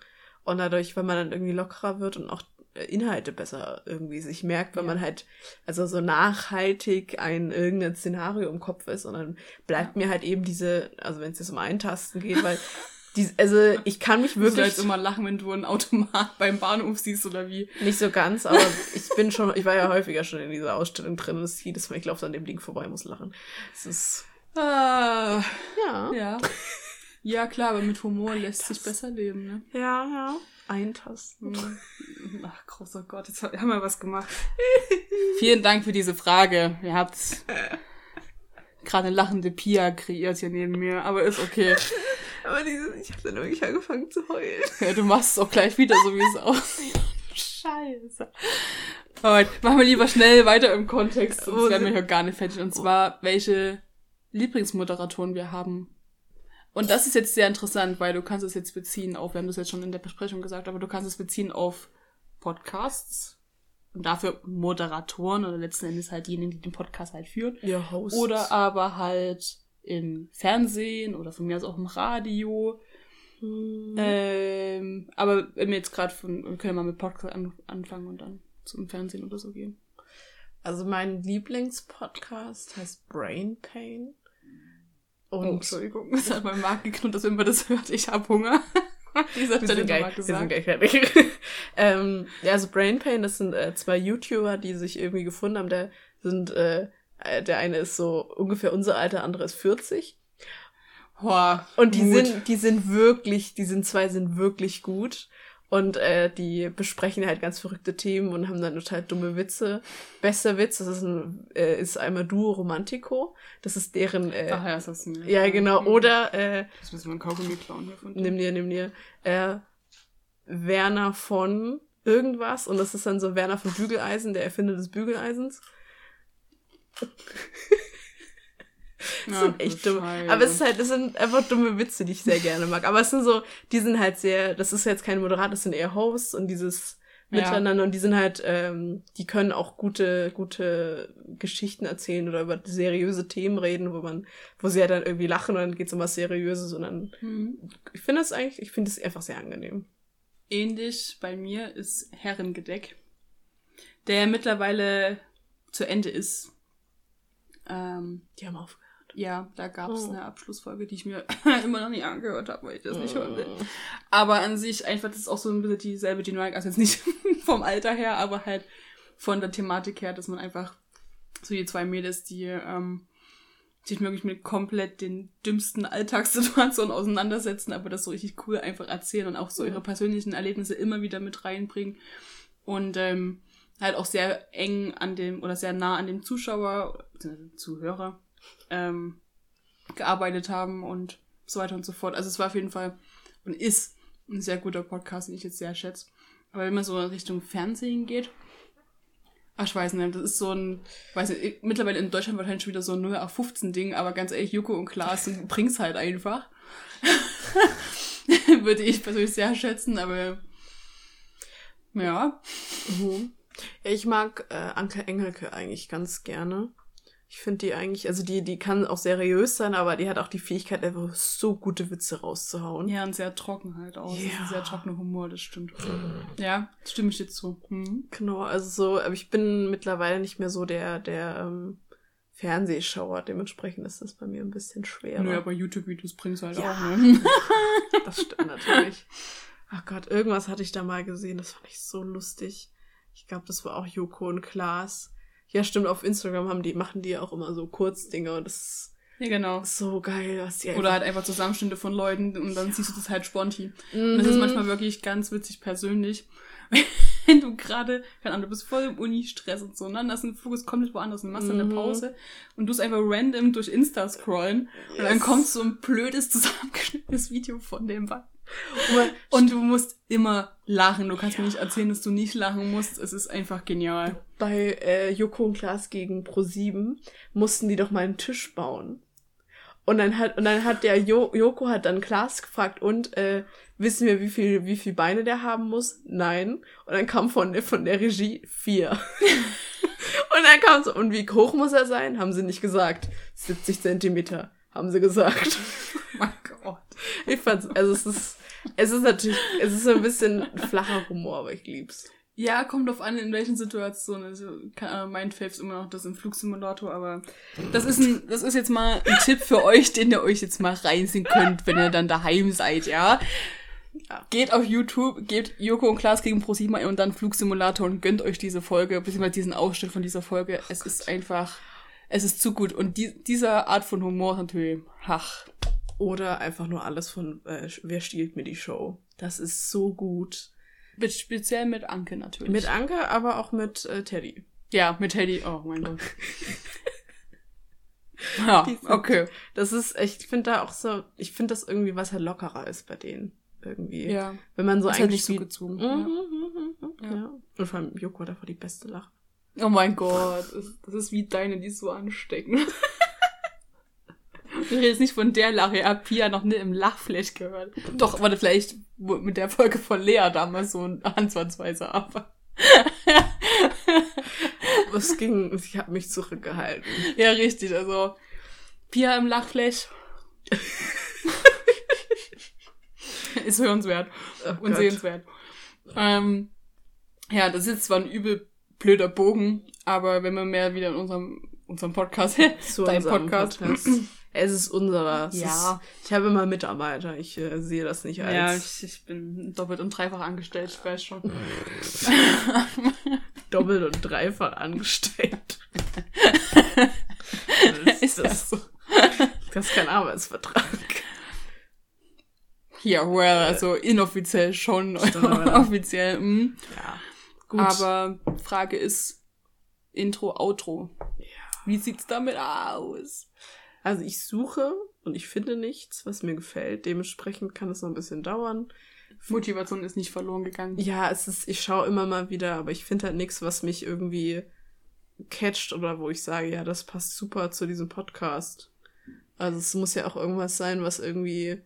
und dadurch, wenn man dann irgendwie lockerer wird und auch Inhalte besser irgendwie sich merkt, wenn ja. man halt also so nachhaltig ein irgendein Szenario im Kopf ist und dann bleibt ja. mir halt eben diese, also wenn es jetzt um Eintasten geht, weil Die, also ich kann mich wirklich. Du jetzt immer lachen, wenn du einen Automat beim Bahnhof siehst oder wie? Nicht so ganz, aber ich bin schon, ich war ja häufiger schon in dieser Ausstellung drin und es jedes Mal, ich laufe an dem Ding vorbei, muss lachen. Es ist. Ah, Ja. ja. Ja, klar, aber mit Humor lässt sich besser leben, ne? Ja, ja. Eintasten. Hm. Ach, großer Gott, jetzt haben wir was gemacht. Vielen Dank für diese Frage. Ihr habt gerade eine lachende Pia kreiert hier neben mir, aber ist okay. Aber diese, ich habe dann wirklich angefangen zu heulen. Ja, du machst es auch gleich wieder, so wie es aussieht. Scheiße. Aber machen wir lieber schnell weiter im Kontext, sonst werden wir hier gar nicht fertig. Und zwar, welche Lieblingsmoderatoren wir haben. Und das ist jetzt sehr interessant, weil du kannst es jetzt beziehen auf, wir haben das jetzt schon in der Besprechung gesagt, aber du kannst es beziehen auf Podcasts und dafür Moderatoren oder letzten Endes halt diejenigen, die den Podcast halt führen. Ja, Hosts. Oder aber halt im Fernsehen oder von mir aus auch im Radio. Hm. Ähm, aber wenn wir jetzt gerade von, wir können mal mit Podcast an, anfangen und dann zum Fernsehen oder so gehen. Also mein Lieblingspodcast heißt Brain Pain. Und Und oh, Entschuldigung, es hat mein Markt geknurrt, dass wenn man das hört, ich hab Hunger. Dieser Stelle sind, gleich, wir sind gleich fertig. ähm, ja, also Brain Pain, das sind äh, zwei YouTuber, die sich irgendwie gefunden haben. Der sind, äh, äh, der eine ist so ungefähr unser Alter, der andere ist 40. Boah, Und die Mut. sind, die sind wirklich, die sind zwei sind wirklich gut. Und äh, die besprechen halt ganz verrückte Themen und haben dann total dumme Witze. Bester Witz, das ist, ein, äh, ist einmal Duo Romantico. Das ist deren, äh, Ach ja, das hast du mir. ja genau. Mhm. Oder äh, Das müssen wir einen Kaugummi klauen hier von dir. nimm dir, nimm dir, äh, Werner von irgendwas. Und das ist dann so Werner von Bügeleisen, der Erfinder des Bügeleisens. Das sind echt dumm. Aber es ist halt, das sind einfach dumme Witze, die ich sehr gerne mag. Aber es sind so, die sind halt sehr, das ist jetzt kein Moderat, das sind eher Hosts und dieses Ja. Miteinander und die sind halt, ähm, die können auch gute, gute Geschichten erzählen oder über seriöse Themen reden, wo man, wo sie halt dann irgendwie lachen und dann geht's um was Seriöses und dann, Mhm. ich finde es eigentlich, ich finde es einfach sehr angenehm. Ähnlich bei mir ist Herrengedeck, der mittlerweile zu Ende ist. Ähm, Die haben aufgehört. Ja, da gab es Oh. eine Abschlussfolge, die ich mir immer noch nicht angehört habe, weil ich das nicht hören will. Aber an sich einfach, das ist auch so ein bisschen dieselbe Dynamik, also jetzt nicht vom Alter her, aber halt von der Thematik her, dass man einfach so die zwei Mädels, die ähm, sich wirklich mit komplett den dümmsten Alltagssituationen auseinandersetzen, aber das so richtig cool einfach erzählen und auch so ihre persönlichen Erlebnisse immer wieder mit reinbringen und ähm, halt auch sehr eng an dem oder sehr nah an dem Zuschauer, Zuhörer ähm, gearbeitet haben und so weiter und so fort. Also es war auf jeden Fall und ist ein sehr guter Podcast, den ich jetzt sehr schätze. Aber wenn man so in Richtung Fernsehen geht, ach, ich weiß nicht, das ist so ein, weiß nicht, ich- mittlerweile in Deutschland wahrscheinlich schon wieder so ein 0 auf 15 Ding, aber ganz ehrlich, Joko und Klaas bringt's halt einfach. Würde ich persönlich sehr schätzen, aber ja. Mhm. Ich mag äh, Anke Engelke eigentlich ganz gerne. Ich finde die eigentlich, also die, die kann auch seriös sein, aber die hat auch die Fähigkeit, einfach so gute Witze rauszuhauen. Ja, und sehr trocken halt auch. Das ist Ja. ein sehr trockener Humor, das stimmt. Ja, stimme ich dir zu. Mhm. Genau, also so, aber ich bin mittlerweile nicht mehr so der, der ähm, Fernsehschauer. Dementsprechend ist das bei mir ein bisschen schwerer. Nö, aber YouTube-Videos bringst du halt Ja. auch, ne? Das stimmt natürlich. Ach Gott, irgendwas hatte ich da mal gesehen, das fand ich so lustig. Ich glaube, das war auch Joko und Klaas. Ja, stimmt, auf Instagram haben die, machen die auch immer so Kurzdinge und das Ja, genau. ist so geil, was die Oder halt einfach Zusammenschnitte von Leuten und dann siehst du das halt sponti. Mhm. Und das ist manchmal wirklich ganz witzig persönlich. Wenn du gerade, keine Ahnung, du bist voll im Uni-Stress und so, und dann hast du den Fokus komplett woanders und machst dann eine Mhm. Pause und du einfach random durch Insta scrollen und dann Yes. kommt so ein blödes zusammengeschnittenes Video von dem Ball. Und du musst immer lachen. Du kannst mir nicht erzählen, dass du nicht lachen musst. Es ist einfach genial. bei äh, Joko und Klaas gegen Pro7 mussten die doch mal einen Tisch bauen. Und dann hat, und dann hat der jo Joko hat dann Klaas gefragt, und äh, wissen wir, wie viel, wie viel Beine der haben muss? Nein. Und dann kam von, der- von der Regie vier. und dann kam so, und wie hoch muss er sein? Haben sie nicht gesagt. 70 Zentimeter, haben sie gesagt. Oh mein Gott. Ich fand's, also es ist, es ist natürlich, es ist so ein bisschen flacher Humor, aber ich lieb's. Ja, kommt drauf an, in welchen Situationen. Also, mein Fave ist immer noch das im Flugsimulator, aber das ist ein, das ist jetzt mal ein Tipp für euch, den ihr euch jetzt mal reinziehen könnt, wenn ihr dann daheim seid, ja. Ja. Geht auf YouTube, gebt Joko und Klaas gegen ProSieben und dann Flugsimulator und gönnt euch diese Folge, beziehungsweise diesen Ausschnitt von dieser Folge. Es oh ist einfach, es ist zu gut. Und die, dieser Art von Humor ist natürlich, ach. Oder einfach nur alles von äh, Wer stiehlt mir die Show? Das ist so gut. Mit, speziell mit Anke natürlich. Mit Anke, aber auch mit äh, Teddy. Ja, mit Teddy. Oh mein Gott. ja, okay. Das ist ich finde da auch so, ich finde das irgendwie, was halt lockerer ist bei denen. Irgendwie. Ja. Wenn man so ist eigentlich. Halt nicht so gezwungen. Mhm, ja. Mhm, mhm, ja. ja. Und vor allem Joko hat einfach die beste Lache. Oh mein Gott. Das ist wie deine, die ist so ansteckend. Ich rede jetzt nicht von der Lache. Ich habe Pia noch nie im Lachflash gehört. Doch, warte, vielleicht mit der Folge von Lea damals so ein ansatzweise, aber. Was ging? Ich habe mich zurückgehalten. Ja, richtig. Also, Pia im Lachflash. ist hörenswert oh und Gott. sehenswert. Ähm, ja, das ist zwar ein übel blöder Bogen, aber wenn wir mehr wieder in unserem, unserem Podcast, Zu dein Podcast, Podcast. Es ist unserer. Ja. Ist, ich habe immer Mitarbeiter. Ich äh, sehe das nicht als. Ja, ich, ich bin doppelt und dreifach angestellt, ich weiß schon. doppelt und dreifach angestellt. das, ist das so? Das ist kein Arbeitsvertrag. Ja, well, also inoffiziell schon, offiziell. Mh. Hm. Ja, gut. Aber Frage ist Intro, Outro. Ja. Wie sieht's damit aus? Also ich suche und ich finde nichts, was mir gefällt. Dementsprechend kann es noch ein bisschen dauern. Motivation ist nicht verloren gegangen. Ja, es ist, ich schaue immer mal wieder, aber ich finde halt nichts, was mich irgendwie catcht oder wo ich sage, ja, das passt super zu diesem Podcast. Also es muss ja auch irgendwas sein, was irgendwie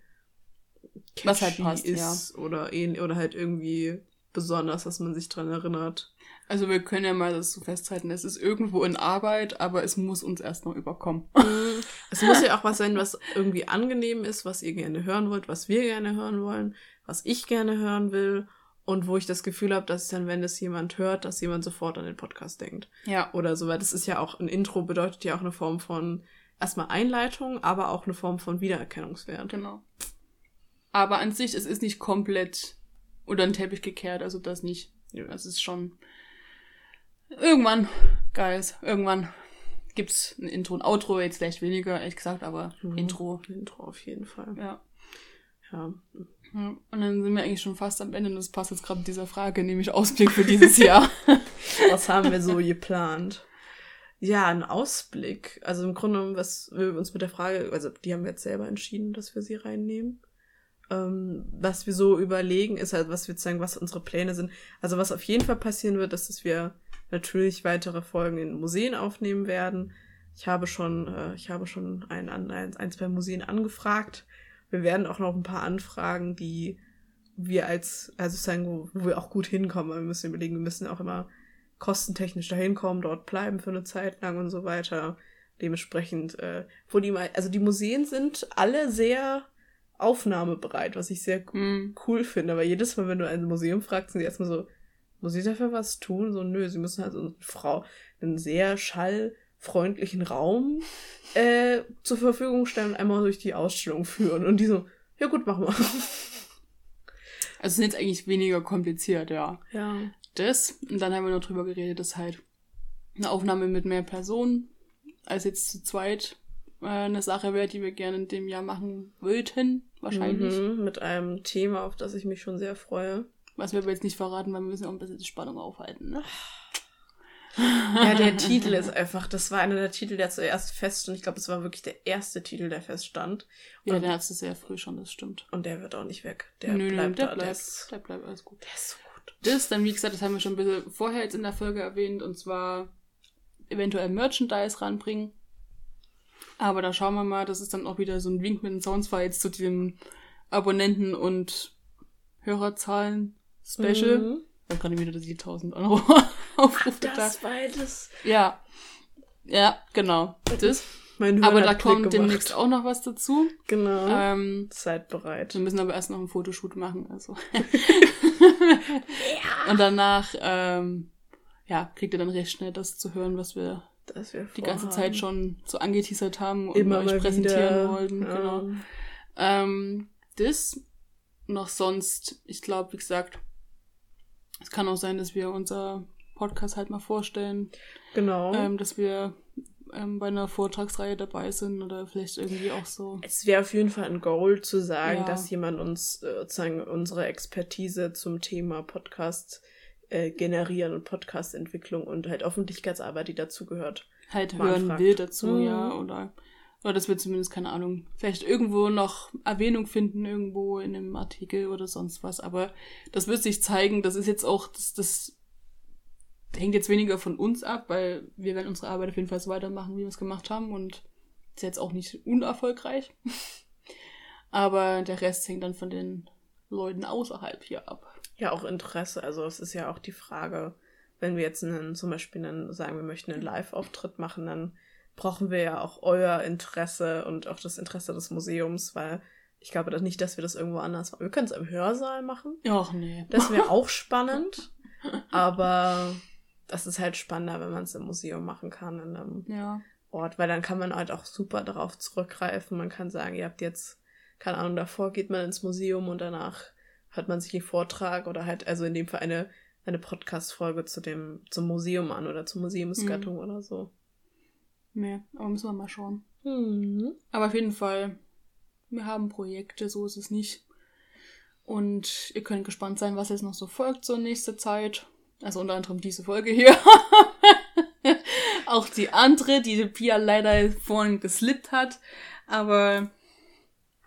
was halt passt, ist ja. oder ähnlich oder halt irgendwie besonders, dass man sich dran erinnert. Also wir können ja mal das so festhalten, es ist irgendwo in Arbeit, aber es muss uns erst noch überkommen. Es muss ja auch was sein, was irgendwie angenehm ist, was ihr gerne hören wollt, was wir gerne hören wollen, was ich gerne hören will und wo ich das Gefühl habe, dass dann, wenn es jemand hört, dass jemand sofort an den Podcast denkt. Ja. Oder so, weil das ist ja auch, ein Intro bedeutet ja auch eine Form von erstmal Einleitung, aber auch eine Form von Wiedererkennungswert. Genau. Aber an sich, es ist nicht komplett unter den Teppich gekehrt, also das nicht. Ja. Es ist schon Irgendwann, Guys, irgendwann gibt's ein Intro, ein Outro, jetzt vielleicht weniger, ehrlich gesagt, aber mhm. Intro. Intro auf jeden Fall. Ja. Ja. ja. Und dann sind wir eigentlich schon fast am Ende und das passt jetzt gerade mit dieser Frage, nämlich Ausblick für dieses Jahr. was haben wir so geplant? Ja, ein Ausblick. Also im Grunde, was wir uns mit der Frage, also die haben wir jetzt selber entschieden, dass wir sie reinnehmen. Ähm, was wir so überlegen, ist halt, was wir sagen, was unsere Pläne sind. Also was auf jeden Fall passieren wird, ist, dass wir natürlich weitere Folgen in Museen aufnehmen werden. Ich habe schon, äh, ich habe schon ein, ein, ein, zwei Museen angefragt. Wir werden auch noch ein paar Anfragen, die wir als, also sagen, wo, wo wir auch gut hinkommen. Wir müssen überlegen, wir müssen auch immer kostentechnisch dahin kommen, dort bleiben für eine Zeit lang und so weiter. Dementsprechend, äh, wo die mal, also die Museen sind alle sehr aufnahmebereit, was ich sehr mm. cool finde, weil jedes Mal, wenn du ein Museum fragst, sind die erstmal so, muss ich dafür was tun? So, nö, sie müssen halt so eine Frau einen sehr schallfreundlichen Raum äh, zur Verfügung stellen und einmal durch die Ausstellung führen. Und die so, ja gut, machen wir. Also es ist jetzt eigentlich weniger kompliziert, ja. Ja. Das, und dann haben wir noch drüber geredet, dass halt eine Aufnahme mit mehr Personen als jetzt zu zweit äh, eine Sache wäre, die wir gerne in dem Jahr machen wollten, wahrscheinlich. Mhm, mit einem Thema, auf das ich mich schon sehr freue. Was wir aber jetzt nicht verraten, weil wir müssen auch ein bisschen die Spannung aufhalten, ne? Ja, der Titel ist einfach, das war einer der Titel, der zuerst feststand. Ich glaube, es war wirklich der erste Titel, der feststand. Und ja, der hat es sehr früh schon, das stimmt. Und der wird auch nicht weg. Der nö, bleibt nö, der alles. Bleibt, der bleibt alles gut. Der ist so gut. Das, dann, wie gesagt, das haben wir schon ein bisschen vorher jetzt in der Folge erwähnt, und zwar eventuell Merchandise ranbringen. Aber da schauen wir mal, das ist dann auch wieder so ein Wink mit den Sounds, war jetzt zu dem Abonnenten- und Hörerzahlen Special. Mhm. Ich gerade wieder die 1000 Euro Aufrufe Das beides. Ja. Ja, genau. Das. aber da kommt gemacht. demnächst auch noch was dazu. Genau. Ähm, Seid bereit. Wir müssen aber erst noch ein Fotoshoot machen. Also. Und danach, ähm, ja, kriegt ihr dann recht schnell das zu hören, was wir, wir die ganze Zeit schon so angeteasert haben und Immer euch präsentieren wieder. wollten. Ja. Genau. Ähm, das noch sonst, ich glaube, wie gesagt, es kann auch sein, dass wir unser Podcast halt mal vorstellen. Genau. Ähm, dass wir ähm, bei einer Vortragsreihe dabei sind oder vielleicht irgendwie auch so. Es wäre auf jeden Fall ein Goal zu sagen, ja. dass jemand uns äh, sozusagen unsere Expertise zum Thema Podcast äh, generieren und Podcast-Entwicklung und halt Öffentlichkeitsarbeit, die dazugehört. Halt hören fragt. will dazu, mhm. ja, oder oder dass wir zumindest, keine Ahnung, vielleicht irgendwo noch Erwähnung finden, irgendwo in einem Artikel oder sonst was. Aber das wird sich zeigen. Das ist jetzt auch, das, das hängt jetzt weniger von uns ab, weil wir werden unsere Arbeit auf jeden Fall so weitermachen, wie wir es gemacht haben und ist jetzt auch nicht unerfolgreich. Aber der Rest hängt dann von den Leuten außerhalb hier ab. Ja, auch Interesse. Also es ist ja auch die Frage, wenn wir jetzt einen, zum Beispiel einen, sagen, wir möchten einen Live-Auftritt machen, dann brauchen wir ja auch euer Interesse und auch das Interesse des Museums, weil ich glaube das nicht, dass wir das irgendwo anders machen. Wir können es im Hörsaal machen. Ach nee. Das wäre auch spannend. aber das ist halt spannender, wenn man es im Museum machen kann, in einem ja. Ort, weil dann kann man halt auch super darauf zurückgreifen. Man kann sagen, ihr habt jetzt, keine Ahnung, davor geht man ins Museum und danach hört man sich einen Vortrag oder halt, also in dem Fall eine, eine Podcast-Folge zu dem, zum Museum an oder zur Museumsgattung mhm. oder so. Nee, aber müssen wir mal schauen. Mhm. Aber auf jeden Fall, wir haben Projekte, so ist es nicht. Und ihr könnt gespannt sein, was jetzt noch so folgt zur nächste Zeit. Also unter anderem diese Folge hier. Auch die andere, die Pia leider vorhin geslippt hat. Aber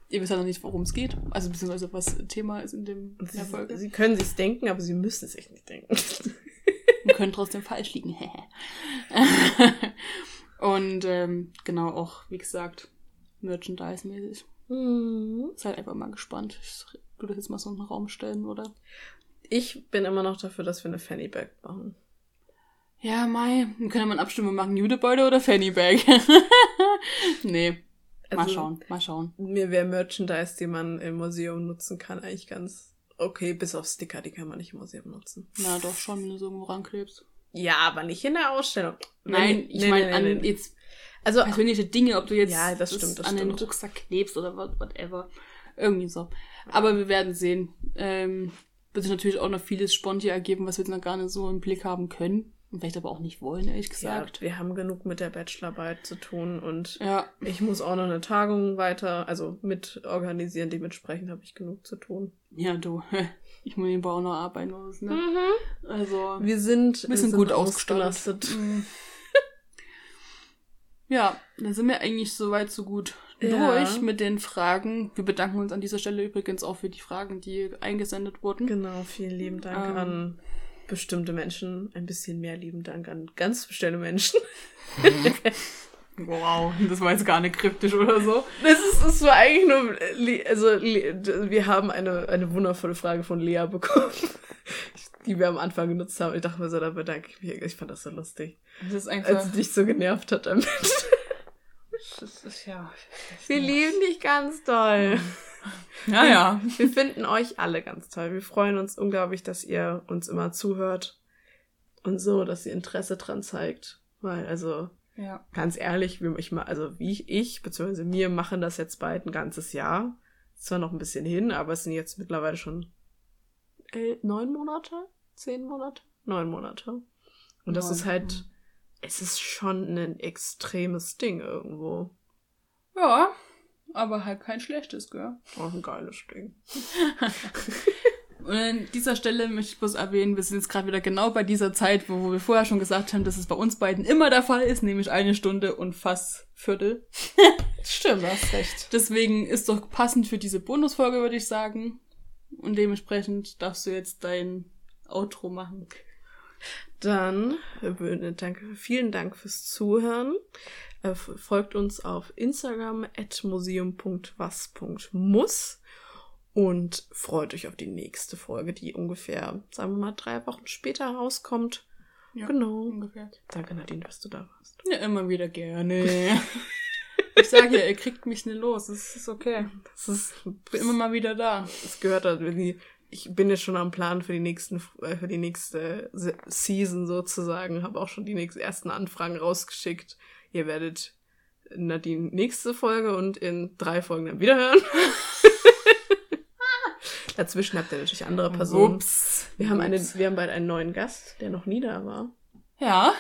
ihr wisst ja noch nicht, worum es geht. Also beziehungsweise was Thema ist in dem der Folge. Sie können sich's denken, aber sie müssen es sich nicht denken. Und können trotzdem falsch liegen. Und ähm, genau auch, wie gesagt, Merchandise-mäßig. Mhm. Seid einfach mal gespannt. Ich würde das jetzt mal so in den Raum stellen, oder? Ich bin immer noch dafür, dass wir eine Fanny Bag machen. Ja, Mai, dann können wir eine Abstimmung machen, Judebeutel oder Fanny Bag. nee. Also, mal schauen, mal schauen. Mir wäre Merchandise, die man im Museum nutzen kann, eigentlich ganz okay, bis auf Sticker, die kann man nicht im Museum nutzen. Na doch schon, wenn du so irgendwo ranklebst. Ja, aber nicht in der Ausstellung. Nein, ich nee, meine nee, an nee, jetzt also persönliche Dinge, ob du jetzt ja, das stimmt, das an stimmt. den Rucksack klebst oder whatever. Irgendwie so. Aber wir werden sehen. Ähm, wird sich natürlich auch noch vieles spontan ergeben, was wir jetzt noch gar nicht so im Blick haben können. Und vielleicht aber auch nicht wollen, ehrlich gesagt. Ja, wir haben genug mit der Bachelorarbeit zu tun und ja. ich muss auch noch eine Tagung weiter, also mit organisieren. Dementsprechend habe ich genug zu tun. Ja, du. Ich muss nebenbei auch noch arbeiten los, ne? Mhm. Also. Wir sind, wir sind, gut ausgelastet. Mhm. ja, dann sind wir eigentlich soweit so gut ja. durch mit den Fragen. Wir bedanken uns an dieser Stelle übrigens auch für die Fragen, die eingesendet wurden. Genau, vielen lieben Dank ähm, an bestimmte Menschen. Ein bisschen mehr lieben Dank an ganz bestimmte Menschen. Wow, das war jetzt gar nicht kryptisch oder so. Das ist, das war eigentlich nur, also wir haben eine, eine wundervolle Frage von Lea bekommen, die wir am Anfang genutzt haben. Ich dachte mir so, da bedanke ich mich. Ich fand das so lustig. Das ist einfach... Als sie dich so genervt hat damit. Das ist ja. Wir lieben dich ganz toll. Ja, ja. Wir finden euch alle ganz toll. Wir freuen uns unglaublich, dass ihr uns immer zuhört und so, dass ihr Interesse dran zeigt. Weil, also, ja. ganz ehrlich, wie ich mal, also wie ich, ich beziehungsweise mir machen das jetzt bald ein ganzes Jahr. Ist zwar noch ein bisschen hin, aber es sind jetzt mittlerweile schon elf, neun Monate, zehn Monate, neun Monate. Und das neun. ist halt es ist schon ein extremes Ding irgendwo. Ja, aber halt kein schlechtes, gell? Auch ein geiles Ding. Und an dieser Stelle möchte ich bloß erwähnen, wir sind jetzt gerade wieder genau bei dieser Zeit, wo, wo wir vorher schon gesagt haben, dass es bei uns beiden immer der Fall ist, nämlich eine Stunde und fast Viertel. Stimmt, hast recht. Deswegen ist doch passend für diese Bonusfolge, würde ich sagen. Und dementsprechend darfst du jetzt dein Outro machen. Dann danke, vielen Dank fürs Zuhören. Äh, folgt uns auf Instagram at museum.was.muss und freut euch auf die nächste Folge, die ungefähr, sagen wir mal, drei Wochen später rauskommt. Ja, genau. Ungefähr. Danke, Nadine, dass du da warst. Ja, immer wieder gerne. ich sage ja, ihr kriegt mich nicht los. Das ist okay. Das ist, ich bin immer mal wieder da. Das gehört halt, wie, ich bin jetzt schon am Plan für die nächsten, äh, für die nächste Season sozusagen. Habe auch schon die nächsten ersten Anfragen rausgeschickt. Ihr werdet Nadine nächste Folge und in drei Folgen dann wieder hören. Dazwischen habt ihr natürlich andere Personen. Ups. Wir haben eine, wir haben bald einen neuen Gast, der noch nie da war. Ja,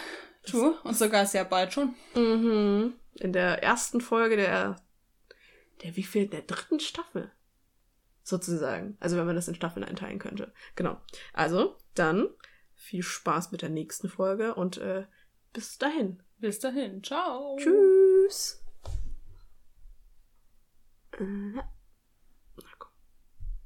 tu. Und sogar sehr bald schon. Mhm. In der ersten Folge der, der wie viel, der dritten Staffel. Sozusagen. Also wenn man das in Staffeln einteilen könnte. Genau. Also, dann viel Spaß mit der nächsten Folge und äh, bis dahin. Bis dahin. Ciao. Tschüss. Uh